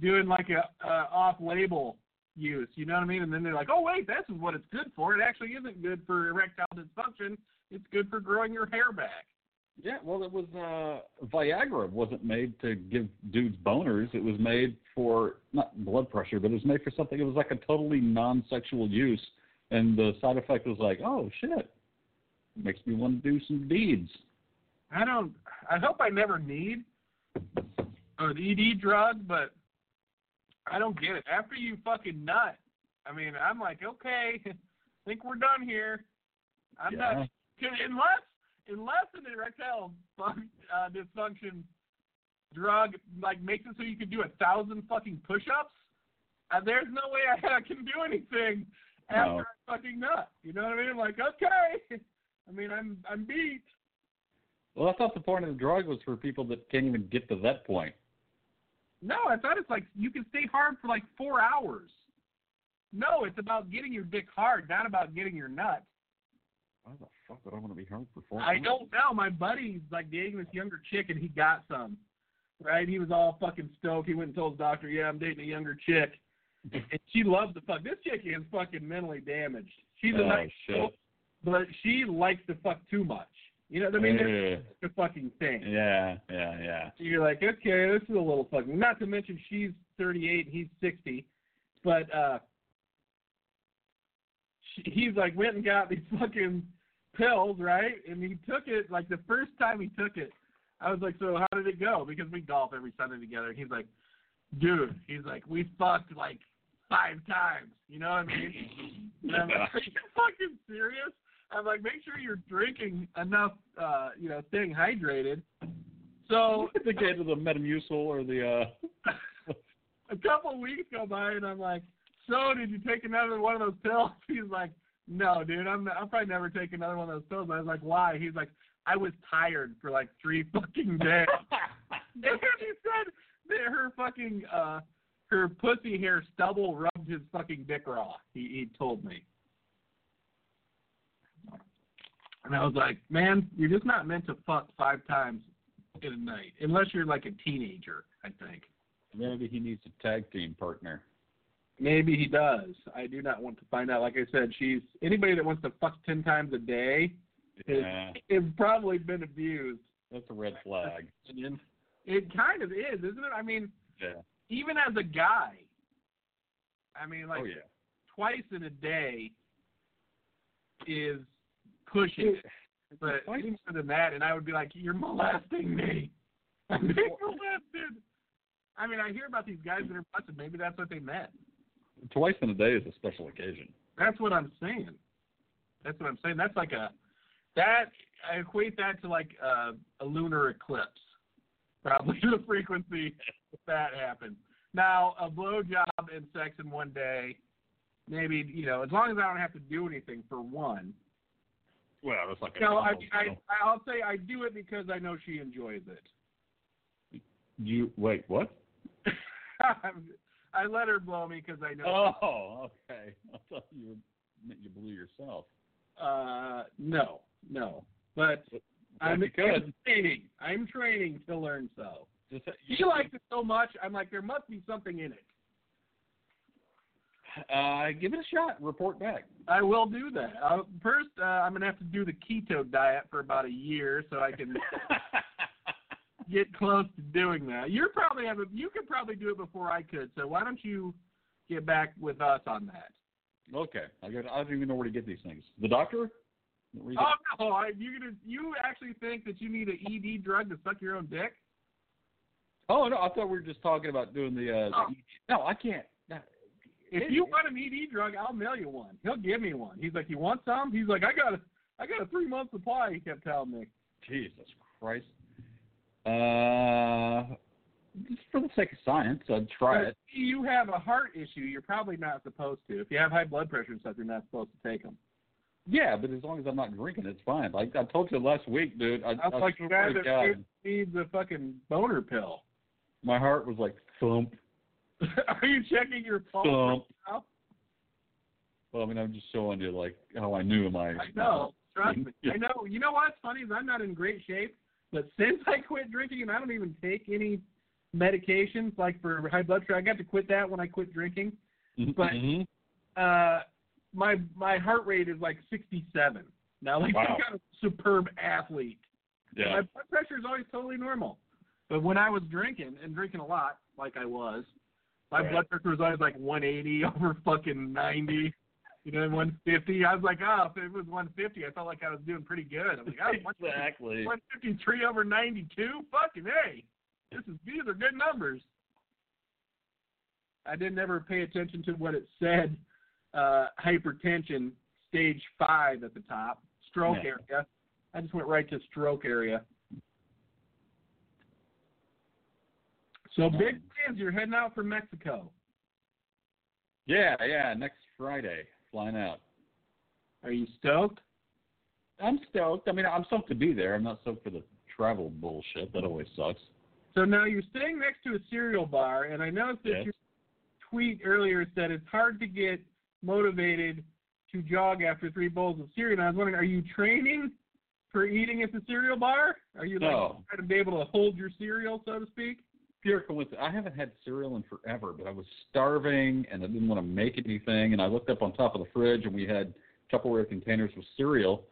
doing like a uh, off-label use. You know what I mean? And then they're like, oh wait, this is what it's good for. It actually isn't good for erectile dysfunction. It's good for growing your hair back. yeah, well, it was uh, Viagra wasn't made to give dudes boners. It was made for not blood pressure, but it was made for something. It was like a totally non-sexual use, and the side effect was like, oh shit, makes me want to do some deeds. I don't. I hope I never need an ED drug, but I don't get it. After you fucking nut, I mean, I'm like, okay, I think we're done here. I'm Yeah. not unless unless an erectile uh, dysfunction drug like makes it so you can do a thousand fucking push-ups. Uh, there's no way I, I can do anything after No. I fucking nut. You know what I mean? I'm like, okay. I mean, I'm I'm beat. Well, I thought the point of the drug was for people that can't even get to that point. No, I thought it's like you can stay hard for like four hours. No, it's about getting your dick hard, not about getting your nut. Why the fuck would I want to be hard for four I hours? don't know. My buddy's like dating this younger chick, and he got some. Right? He was all fucking stoked. He went and told his doctor, "Yeah, I'm dating a younger chick," and she loves to fuck. This chick is fucking mentally damaged. She's a Oh, nice shit. girl, but she likes to fuck too much. You know what I mean? It's a fucking thing. Yeah, yeah, yeah. So you're like, okay, this is a little fucking. Not to mention she's 38 and he's 60, but uh, she, he's like went and got these fucking pills, right? And he took it like the first time he took it, I was like, so how did it go? Because we golf every Sunday together. And he's like, dude, he's like, we fucked like five times. You know what I mean? And I'm like, are you fucking serious? I'm like, make sure you're drinking enough, uh, you know, staying hydrated. So the guy to the Metamucil or the uh a couple weeks go by, and I'm like, so did you take another one of those pills? He's like, no, dude, I'm I'll probably never take another one of those pills. I was like, why? He's like, I was tired for like three fucking days. and he said that her fucking uh her pussy hair stubble rubbed his fucking dick raw. He he told me. And I was like, man, you're just not meant to fuck five times in a night, unless you're like a teenager. I think maybe he needs a tag team partner. maybe he does. I do not want to find out. Like I said, she's anybody that wants to fuck ten times a day Yeah, has probably been abused. that's a red flag. It kind of is, isn't it? I mean, Yeah. Even as a guy, I mean, like oh yeah. twice in a day is pushing it. But even more than that, and I would be like, "You're molesting me. I'm being molested." I mean, I hear about these guys that are busted. Maybe that's what they meant. Twice in a day is a special occasion. That's what I'm saying. That's what I'm saying. That's like a that I equate that to like a, a lunar eclipse. Probably the frequency that happens. Now, a blowjob and sex in one day, maybe you know, as long as I don't have to do anything for one. Well, that's like a No, I, I I'll say I do it because I know she enjoys it. You wait, what? I let her blow me because I know. Oh, okay. I thought you were, meant you blew yourself. Uh, no, no, but I'm. I'm training. I'm training to learn so. Just, She likes it so much. I'm like, there must be something in it. uh, give it a shot. Report back. I will do that. Uh, first, uh, I'm gonna have to do the keto diet for about a year so I can get close to doing that. You're probably have a, you could probably do it before I could. So why don't you get back with us on that? okay. I got. I don't even know where to get these things. The doctor. You Oh get- no! I, you gonna you actually think that you need an ED drug to suck your own dick? oh no! I thought we were just talking about doing the. Uh, Oh. the no, I can't. No. If you want an ED drug, I'll mail you one. He'll give me one. He's like, you want some? He's like, I got a, I got a three month supply. He kept telling me. Jesus Christ. Uh, just for the sake of science, I'd try But it. if you have a heart issue, you're probably not supposed to. If you have high blood pressure and stuff, you're not supposed to take them. Yeah, but as long as I'm not drinking, it's fine. Like I told you last week, dude. I, I like the swear guy to that needs a fucking boner pill. my heart was like thump, Are you checking your pulse? thump. now? Well, I mean, I'm just showing you like how I knew my. I know. Trust me. Yeah. I know. You know what's funny is I'm not in great shape, but since I quit drinking and I don't even take any medications like for high blood pressure, I got to quit that when I quit drinking. But- Mhm. Uh, my my heart rate is like 67 now. Like Wow. kind of superb athlete. Yeah. My blood pressure is always totally normal. But when I was drinking and drinking a lot, like I was, my Right. blood pressure was always like 180 over fucking 90. You know, 150. I was like, oh, if it was 150, I felt like I was doing pretty good. I'm like, oh, 150 exactly. 153 over 92. Fucking hey, this is these are good numbers. I didn't ever pay attention to what it said. Uh, hypertension, stage five at the top, stroke Yeah. area. I just went right to stroke area. So big plans. You're heading out for Mexico. Yeah, yeah. Next Friday, flying out. Are you stoked? I'm stoked. I mean, I'm stoked to be there. I'm not stoked for the travel bullshit. That always sucks. So now you're staying next to a cereal bar, and I noticed that Yes. your tweet earlier said it's hard to get motivated to jog after three bowls of cereal. And I was wondering, are you training for eating at the cereal bar? Are you like No. trying to be able to hold your cereal, so to speak? Pure coincidence. I haven't had cereal in forever, but I was starving and I didn't want to make anything. And I looked up on top of the fridge and we had Tupperware containers with cereal.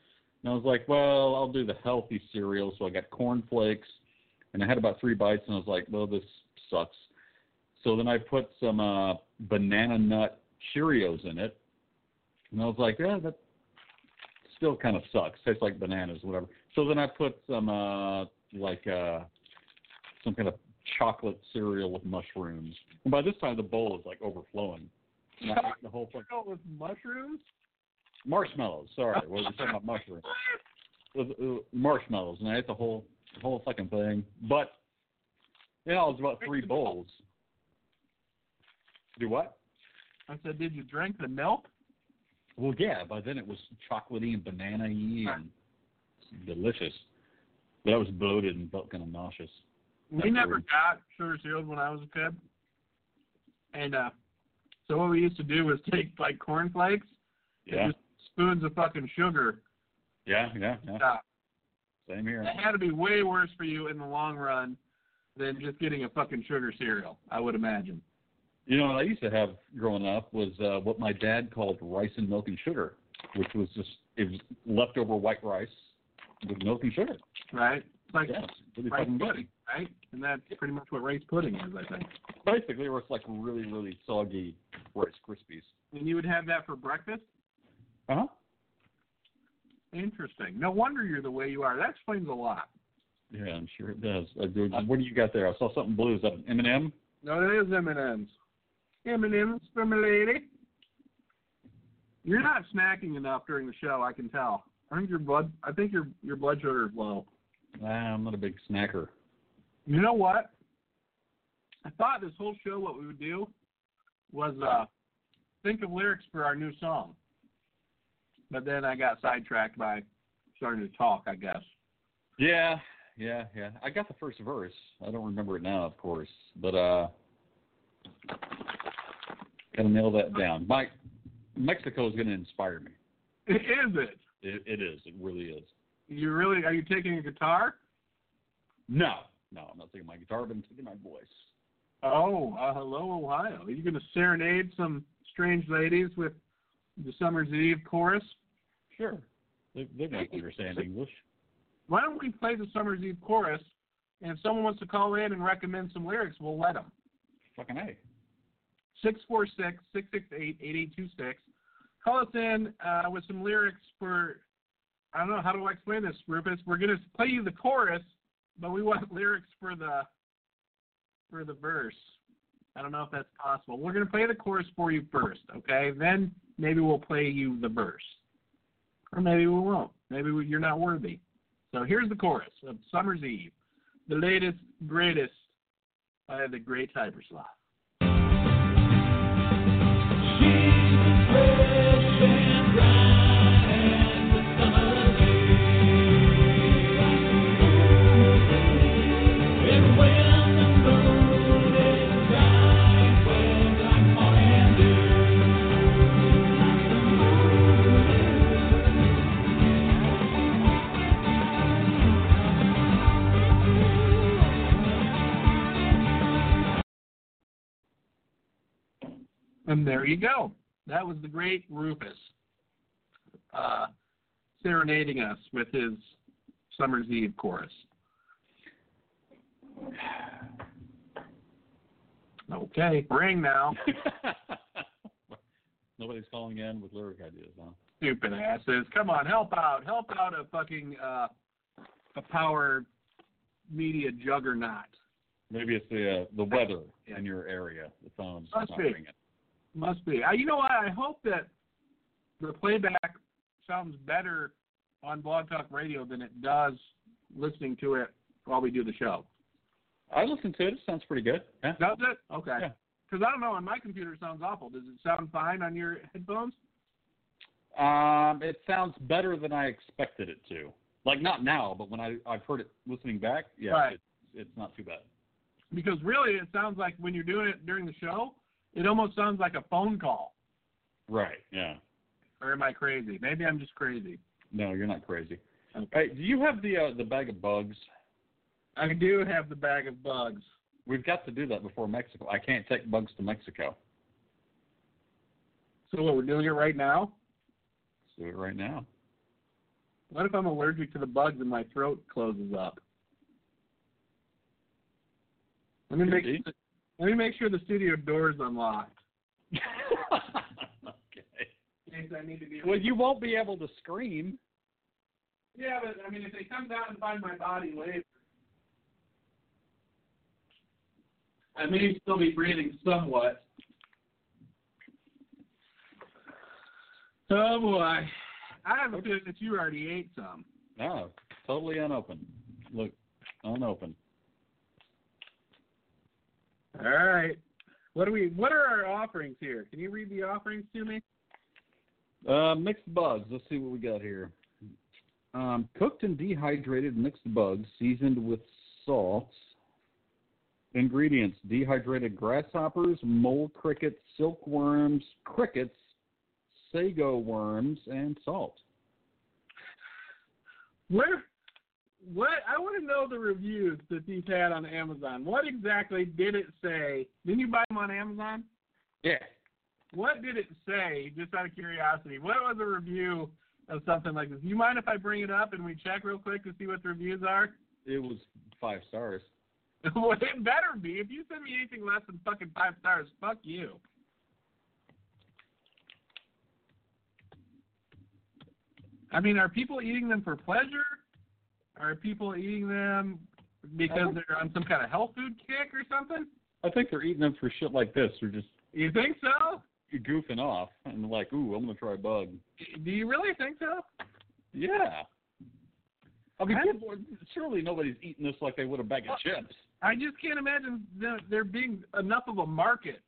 And I was like, well, I'll do the healthy cereal. So I got cornflakes and I had about three bites and I was like, well, this sucks. So then I put some uh, banana nut Cheerios in it. And I was like, yeah, that still kind of sucks. Tastes like bananas, whatever. So then I put some uh, like uh, some kind of chocolate cereal with mushrooms. And by this time, the bowl is like overflowing. And I ate the whole thing. With mushrooms? Marshmallows. Sorry, what was I talking about? Mushrooms. With, uh, marshmallows, and I ate the whole the whole fucking thing. But you know, it was about three bowls. Do what? I said, did you drink the milk? Well, yeah. By then it was chocolatey and banana-y and delicious. But I was bloated and felt kind of nauseous. We That's never weird. got sugar cereals when I was a kid. And uh so what we used to do was take like cornflakes and Yeah, just spoons of fucking sugar. yeah, yeah, yeah. Uh, Same here. That had to be way worse for you in the long run than just getting a fucking sugar cereal, I would imagine. You know what I used to have growing up was uh, what my dad called rice and milk and sugar, which was just it was leftover white rice with milk and sugar. Right? like Yeah, really rice fucking pudding, right? And that's pretty much what rice pudding is, I think. Basically, where it's like really, really soggy Rice Krispies. And you would have that for breakfast? Uh huh. Interesting. No wonder you're the way you are. That explains a lot. Yeah, I'm sure it does. Uh, what do you got there? I saw something blue. Is that an M&M? No, it is M&M's. M&M's for my lady. You're not snacking enough during the show, I can tell. I think your blood I think your your blood sugar is low. Nah, I'm not a big snacker. You know what? I thought this whole show what we would do was uh think of lyrics for our new song. But then I got sidetracked by starting to talk, I guess. Yeah, yeah, yeah. I got the first verse. I don't remember it now, of course, but uh, gotta nail that down. Mike, Mexico is gonna inspire me. Is it? It, it is. It really is. You really are you taking a guitar? No, no, I'm not taking my guitar, but I'm taking my voice. Oh, uh, hello, Ohio. Are you going to serenade some strange ladies with the Summer's Eve chorus? Sure. They, they don't understand English. Why don't we play the Summer's Eve chorus? And if someone wants to call in and recommend some lyrics, we'll let them. Fucking a. 646 668 8826. Call us in uh, with some lyrics for, I don't know, how do I explain this, Rufus? We're going to play you the chorus, but we want lyrics for the for the verse. I don't know if that's possible. We're going to play the chorus for you first, okay? Then maybe we'll play you the verse. Or maybe we won't. Maybe we, you're not worthy. So here's the chorus of Summer's Eve, the latest, greatest by the great HyperSloth. There you go. That was the great Rufus uh, serenading us with his Summer's Eve chorus. Okay, ring now. Nobody's calling in with lyric ideas, huh? Stupid asses. Come on, help out. Help out a fucking uh, a power media juggernaut. Maybe it's the uh, the weather Yeah. in your area. The phone's Must not be. ringing. Must be. Uh, you know what? I hope that the playback sounds better on Blog Talk Radio than it does listening to it while we do the show. I listened to it. It sounds pretty good. Yeah. Does it? Okay. Yeah. Because I don't know, on my computer it sounds awful. Does it sound fine on your headphones? Um, it sounds better than I expected it to. Like not now, but when I I've heard it listening back, yeah, Right. it's it's not too bad. Because really, it sounds like when you're doing it during the show, it almost sounds like a phone call. Right. Yeah. Or am I crazy? Maybe I'm just crazy. No, you're not crazy. Okay. Hey, do you have the uh, the bag of bugs? I do have the bag of bugs. We've got to do that before Mexico. I can't take bugs to Mexico. So what, we're doing it right now? Let's do it right now. What if I'm allergic to the bugs and my throat closes up? Let me Could make. Let me make sure the studio door is unlocked. okay. In case I need to be. Well, you won't be able to scream. Yeah, but I mean, if they come down and find my body later, I may still be breathing somewhat. Oh boy, I have a feeling that you already ate some. No, totally unopened. Look, unopened. All right. What do we? What are our offerings here? Can you read the offerings to me? Uh, mixed bugs. Let's see what we got here. Um, cooked and dehydrated mixed bugs seasoned with salt. Ingredients: dehydrated grasshoppers, mole crickets, silkworms, crickets, sago worms, and salt. Where? What? I want to know the reviews that these had on Amazon. What exactly did it say? Didn't you buy them on Amazon? Yeah. What did it say? Just out of curiosity, what was a review of something like this? Do you mind if I bring it up and we check real quick to see what the reviews are? It was five stars. well, it better be. If you send me anything less than fucking five stars, fuck you. I mean, are people eating them for pleasure? Are people eating them because they're on some kind of health food kick or something? I think they're eating them for shit like this. They're just You think so? You're goofing off and like, ooh, I'm gonna try a bug. Do you really think so? Yeah. I mean, I- people, surely nobody's eating this like they would a bag of chips. I just can't imagine there, there being enough of a market.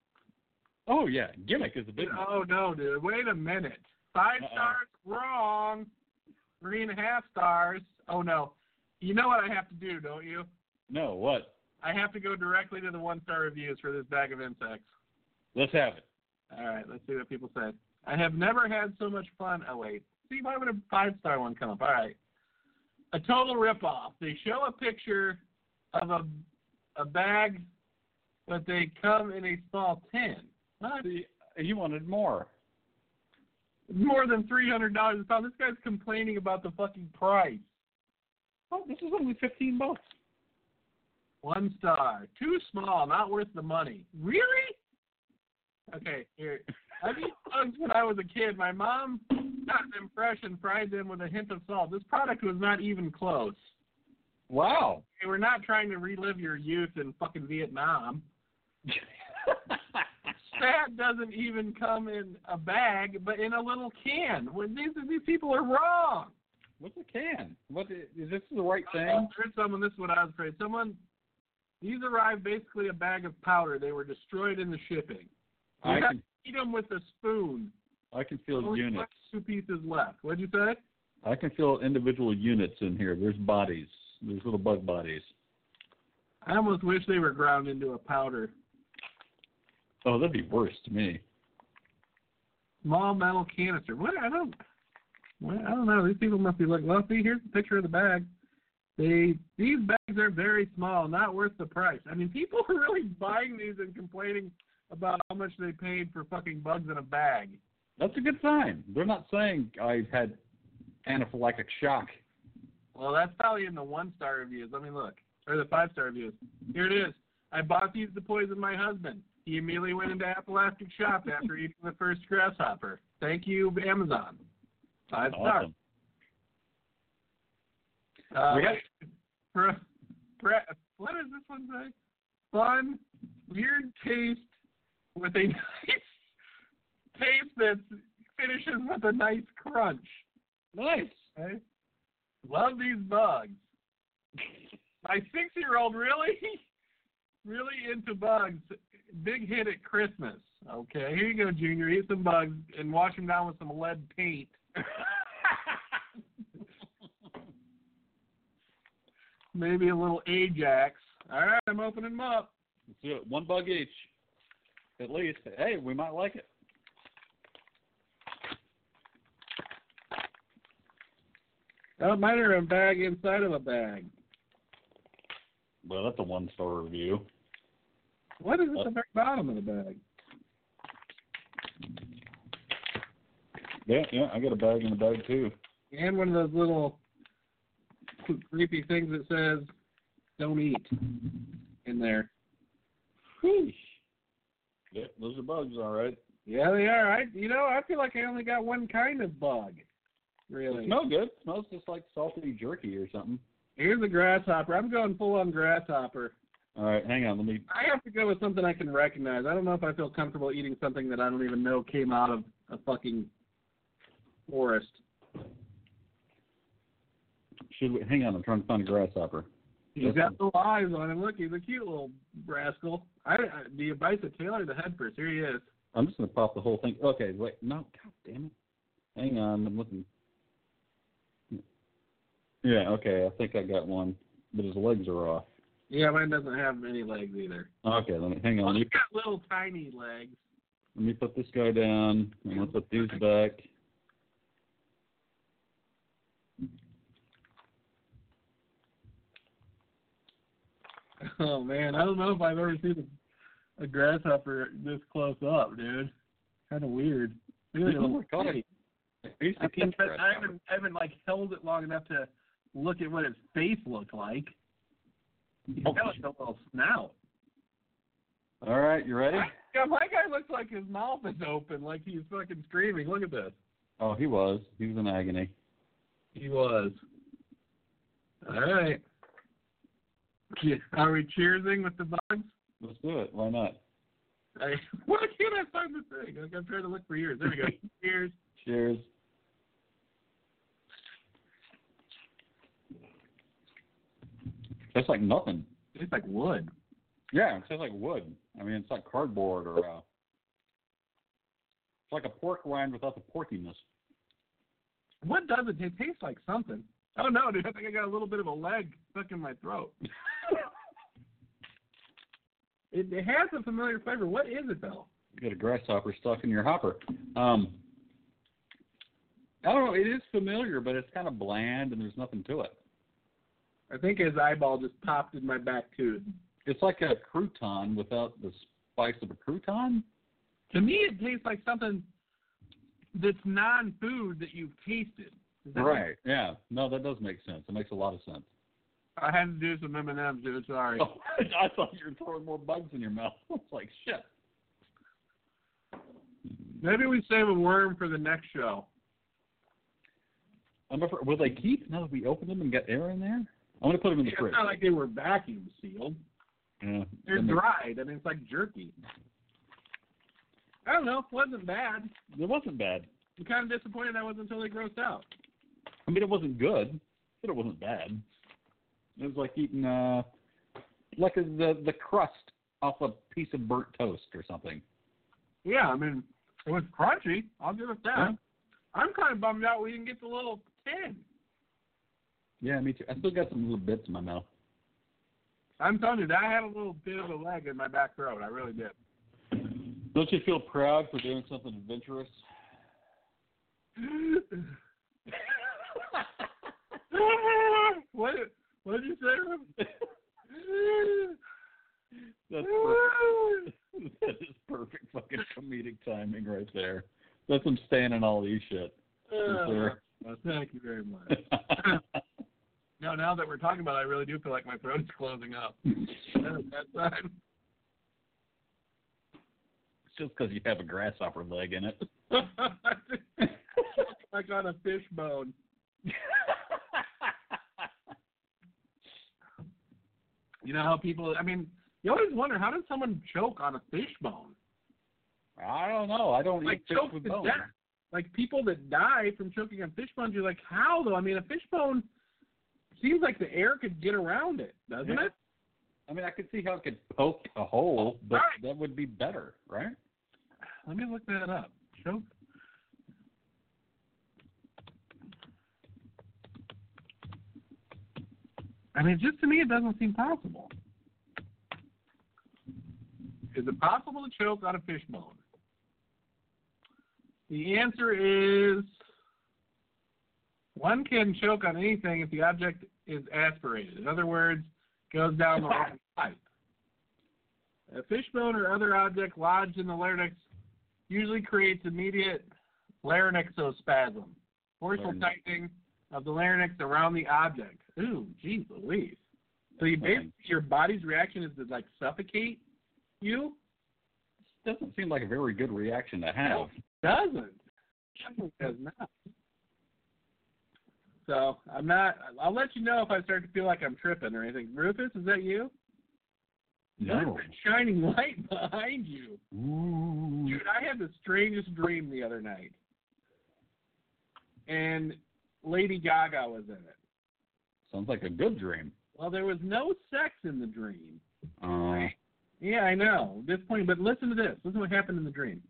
Oh yeah, gimmick is a big. Oh no, dude! Wait a minute. 5 Uh-uh. stars, wrong. Three and a half stars. Oh no. You know what I have to do, don't you? No, what? I have to go directly to the one star reviews for this bag of insects. Let's have it. All right, let's see what people said. I have never had so much fun. Oh wait, see why would a five star one come up? All right, a total ripoff. They show a picture of a a bag, but they come in a small tin. What? See, you wanted more. More than three hundred dollars a pound. This guy's complaining about the fucking price. Oh, this is only fifteen bucks. One star. Too small, not worth the money. Really? Okay, here. I eat bugs when I was a kid. My mom got them fresh and fried them with a hint of salt. This product was not even close. Wow. Hey, we're not trying to relive your youth in fucking Vietnam. That doesn't even come in a bag, but in a little can. When these these people are wrong. What's a can? What is, is this the right I thing? heard someone. This is what I was afraid. Someone. These arrived basically a bag of powder. They were destroyed in the shipping. You I can eat them with a spoon. I can feel Only units. two pieces left. What'd you say? I can feel individual units in here. There's bodies. There's little bug bodies. I almost wish they were ground into a powder. Oh, that'd be worse to me. Small metal canister. What? I don't. Well, I don't know. These people must be looking. Well, see, here's the picture of the bag. They these bags are very small, not worth the price. I mean, people are really buying these and complaining about how much they paid for fucking bugs in a bag. That's a good sign. They're not saying I've had anaphylactic shock. Well, that's probably in the one star reviews. Let me look. Or the five star reviews. Here it is. I bought these to poison my husband. He immediately went into anaphylactic shock after eating the first grasshopper. Thank you, Amazon. Five stars. Awesome. Uh, Bre- Bre- what does this one say? Fun, weird taste with a nice taste that finishes with a nice crunch. Nice. Okay? Love these bugs. My six-year-old really, really into bugs. Big hit at Christmas. Okay, here you go, Junior. Eat some bugs and wash them down with some lead paint. Maybe a little Ajax. All right, I'm opening them up. Let's do it. One bug each. At least. Hey, we might like it. Oh, mine are a bag inside of a bag. Well, that's a one star review. What is at uh, the very bottom of the bag? Yeah, yeah, I got a bag in the bag too. And one of those little creepy things that says "Don't eat" in there. Whew. Yeah, those are bugs, all right. Yeah, they are. I, you know, I feel like I only got one kind of bug. Really. smell good. smells just like salty jerky or something. Here's a grasshopper. I'm going full on grasshopper. All right, hang on. Let me. I have to go with something I can recognize. I don't know if I feel comfortable eating something that I don't even know came out of a fucking forest. Should we, hang on. I'm trying to find a grasshopper. He's got little eyes on him. Look, he's a cute little rascal. I, I do you bite the tail or the head first? Here he is. I'm just gonna pop the whole thing. Okay, wait. No, god damn it. Hang on. I'm looking. Yeah. Okay. I think I got one, but his legs are off. Yeah, mine doesn't have any legs either. Okay. Let me hang on. Well, Let he's got little tiny legs. let me put this guy down. I'm gonna put these back. Oh man, I don't know if I've ever seen a, a grasshopper this close up, dude. Kind of weird. Really Oh my God. I I to mean, catch but I grasshoppers. haven't, I haven't like held it long enough to look at what its face looked like. Oh. That was a little snout. All right, you ready? Yeah, my guy looks like his mouth is open, like he's fucking screaming. Look at this. Oh, he was. He was in agony. He was. All right. Are we cheersing with the bugs? Let's do it. Why not? I, why can't I find the thing? Like I'm trying to look for years. There we go. Cheers. Cheers. Tastes like nothing. Tastes like wood. Yeah, it tastes like wood. I mean, it's like cardboard or uh, it's like a pork rind without the porkiness. What does it? It tastes like something. Oh no, dude! I think I got a little bit of a leg stuck in my throat. it, it has a familiar flavor. What is it though? You got a grasshopper stuck in your hopper. Um, I don't know. It is familiar, but it's kind of bland and there's nothing to it. I think his eyeball just popped in my back tooth. It's like a crouton without the spice of a crouton. To me, it tastes like something that's non-food that you've tasted. That make- Right. Yeah. No, that does make sense. It makes a lot of sense. I had to do some M and M's, dude. Sorry. Oh, I thought you were throwing more bugs in your mouth. It's like shit. Maybe we save a worm for the next show. I'm afraid, will they keep now that we open them and got air in there? I'm gonna put them in the It's fridge. not like they were vacuum sealed. yeah. They're dried. I mean, it's like jerky. I don't know. It wasn't bad. It wasn't bad. I'm kind of disappointed I wasn't totally grossed out. I mean, it wasn't good, but it wasn't bad. It was like eating uh, like a, the the crust off a piece of burnt toast or something. Yeah, I mean, it was crunchy. I'll give it that. Yeah. I'm kind of bummed out we didn't get the little tin. Yeah, me too. I still got some little bits in my mouth. I'm telling you, I had a little bit of a leg in my back throat. I really did. Don't you feel proud for doing something adventurous? what? What did you say? That's perfect. that is perfect fucking comedic timing right there. That's him staying in all these shit. Uh, well, thank you very much. No, now that we're talking about it, I really do feel like my throat is closing up. Time. It's just because you have a grasshopper leg in it. I got a fish bone. You know how people, I mean, you always wonder how does someone choke on a fish bone? I don't know. I don't Like choke with to bones. death. Like people that die from choking on fish bones, you're like, how though? I mean, a fish bone seems like the air could get around it, doesn't Yeah. it? I mean, I could see how it could poke a hole, but Right. that would be better, right? Let me look that up. Choke. I mean, just to me, it doesn't seem possible. Is it possible to choke on a fish bone? The answer is one can choke on anything if the object is aspirated. In other words, goes down the wrong pipe. A fishbone or other object lodged in the larynx usually creates immediate laryngospasm, forceful tightening of the larynx around the object. Ooh, geez Louise. So you basically, your body's reaction is to like suffocate you? Doesn't seem like a very good reaction to have. Doesn't. It does not. So I'm not. I'll let you know if I start to feel like I'm tripping or anything. Rufus, is that you? No. shining light behind you. Ooh. Dude, I had the strangest dream the other night. And Lady Gaga was in it. Sounds like a good dream. Well, there was no sex in the dream. Uh, Yeah, I know. Disappointing. But listen to this. Listen to what happened in the dream.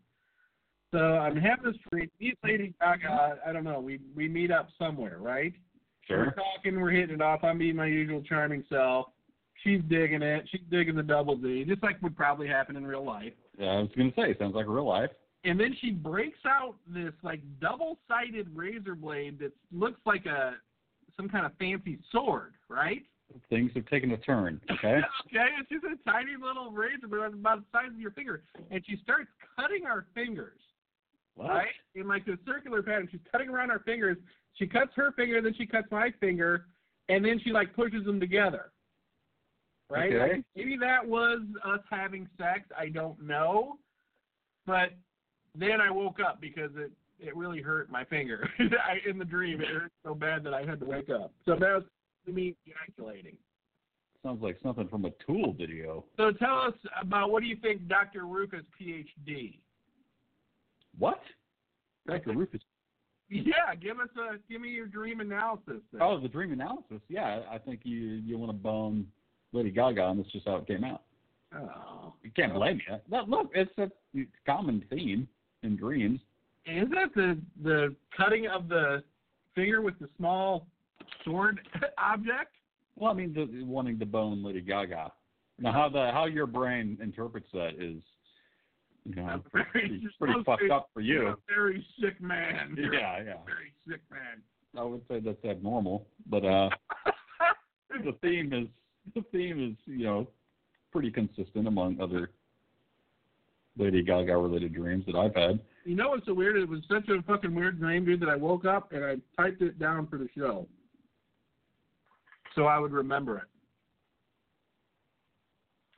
So I'm having this. Me and Lady Gaga, I don't know, we we meet up somewhere, right? We're sure. talking, we're hitting it off. I'm being my usual charming self. She's digging it. She's digging the double D, just like would probably happen in real life. Yeah, I was gonna say, sounds like real life. and then she breaks out this like double-sided razor blade that looks like a some kind of fancy sword, right? Things have taken a turn. Okay. okay, it's just a tiny little razor blade about the size of your finger, and she starts cutting our fingers, What? right? In like this circular pattern. She's cutting around our fingers. She cuts her finger, then she cuts my finger, and then she like pushes them together. right? Okay. Like, maybe that was us having sex. I don't know, but then I woke up because it it really hurt my finger I, in the dream. It hurt so bad that I had to wake up. So that was me ejaculating. Sounds like something from a Tool video. So tell us about what do you think Dr. Rufus PhD? What? Dr. Rufus. Yeah, give us a give me your dream analysis. Then. Oh, the dream analysis. Yeah, I think you you want to bone Lady Gaga, and that's just how it came out. Oh. You can't blame you. Look, look, it's a common theme in dreams. Is that the the cutting of the finger with the small sword object? Well, I mean, the, wanting to bone Lady Gaga. Now, how the how your brain interprets that is, you know, I'm very- pretty, you're pretty fucked to- up for You're a very sick man. You're Yeah, yeah. Very sick man. I would say that's abnormal, but uh, the theme is the theme is you know pretty consistent among other Lady Gaga related dreams that I've had. you know what's so weird? It was such a fucking weird name, dude, that I woke up and I typed it down for the show. So I would remember it.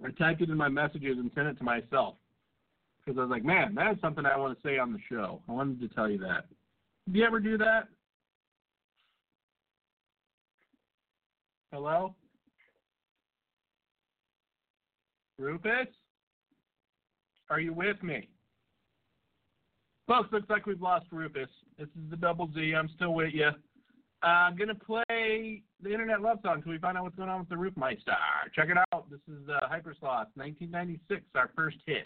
I typed it in my messages and sent it to myself. Because I was like, man, that is something I want to say on the show. I wanted to tell you that. Did you ever do that? Hello? Rufus? Are you with me? Folks, looks like we've lost Rufus. This is the Double Z. I'm still with you. I'm going to play the Internet Love Song until we find out what's going on with the Roof Roofmeister. Check it out. This is uh, Hypersloth, 1996, our first hit.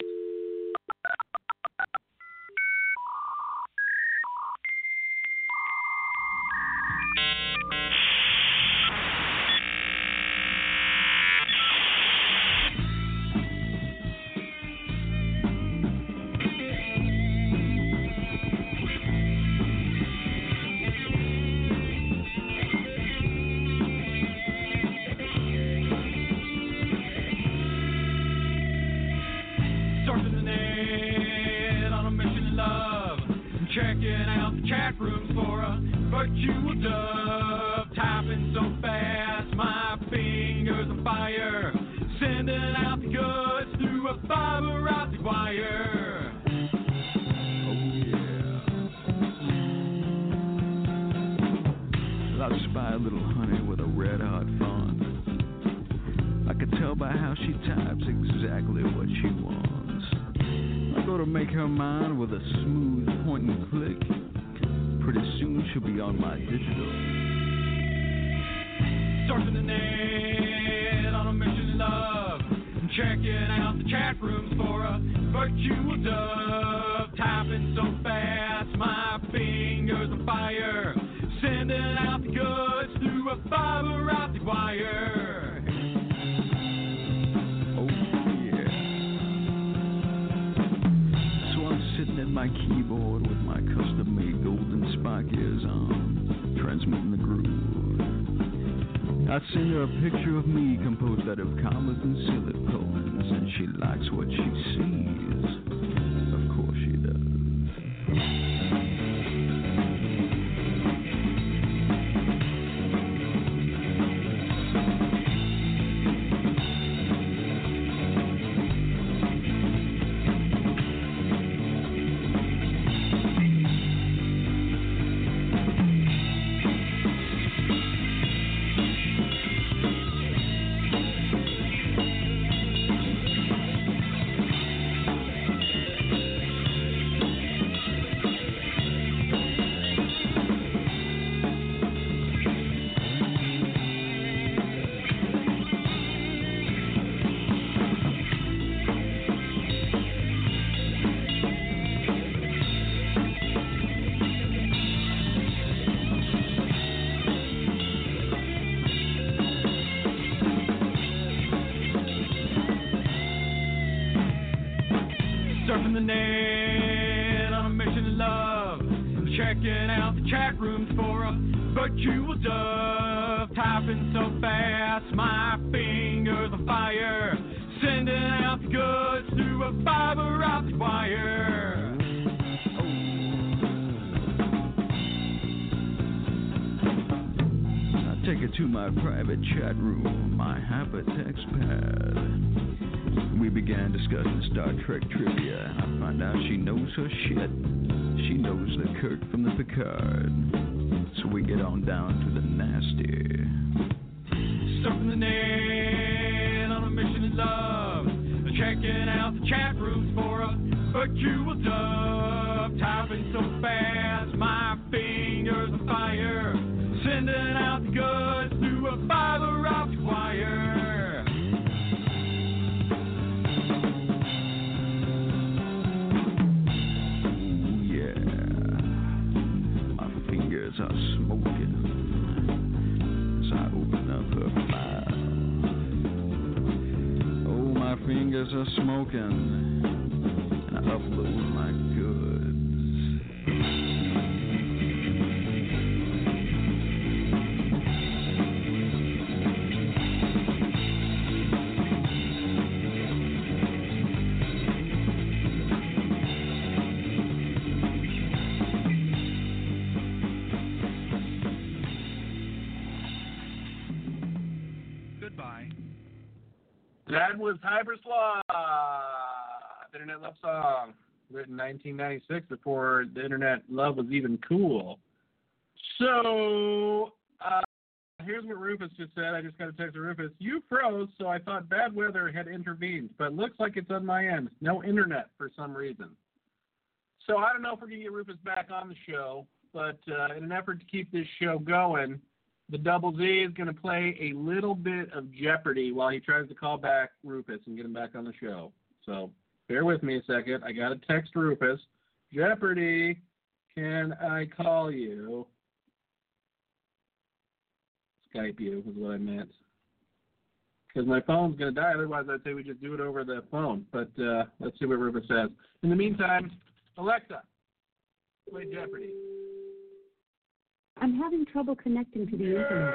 Chat room, my hypertext pad. We began discussing Star Trek trivia, I find out she knows her shit. She knows the Kirk from the Picard. That was Hypersloth, Internet Love Song, written in 1996 before the Internet Love was even cool. So, uh, here's what Rufus just said. I just got a text from Rufus. You froze, so I thought bad weather had intervened, but looks like it's on my end. No internet for some reason. So I don't know if we're to get Rufus back on the show, but uh, in an effort to keep this show going, the Double Z is going to play a little bit of Jeopardy while he tries to call back Rufus and get him back on the show. So bear with me a second. I got to text Rufus. Jeopardy, can I call you? Skype you is what I meant. Because my phone's going to die. Otherwise, I'd say we just do it over the phone. But uh, let's see what Rufus says. In the meantime, Alexa, play Jeopardy. I'm having trouble connecting to the internet.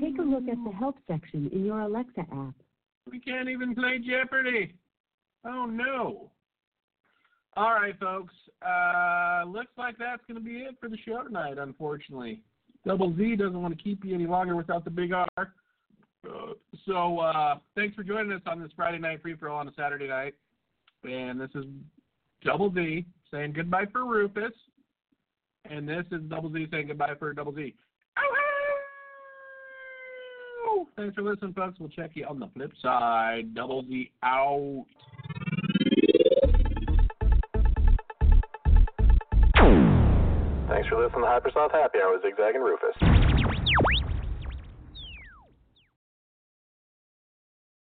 Take a look at the help section in your Alexa app. We can't even play Jeopardy. Oh no. All right, folks. Uh, looks like that's going to be it for the show tonight, unfortunately. Double Z doesn't want to keep you any longer without the big R. Uh, so uh, thanks for joining us on this Friday night free for all on a Saturday night. And this is Double Z saying goodbye for Rufus. And this is Double Z saying goodbye for Double Z. Ow! Thanks for listening, folks. We'll check you on the flip side. Double Z out. Thanks for listening to Hypersloth Happy Hour with Zigzag and Rufus.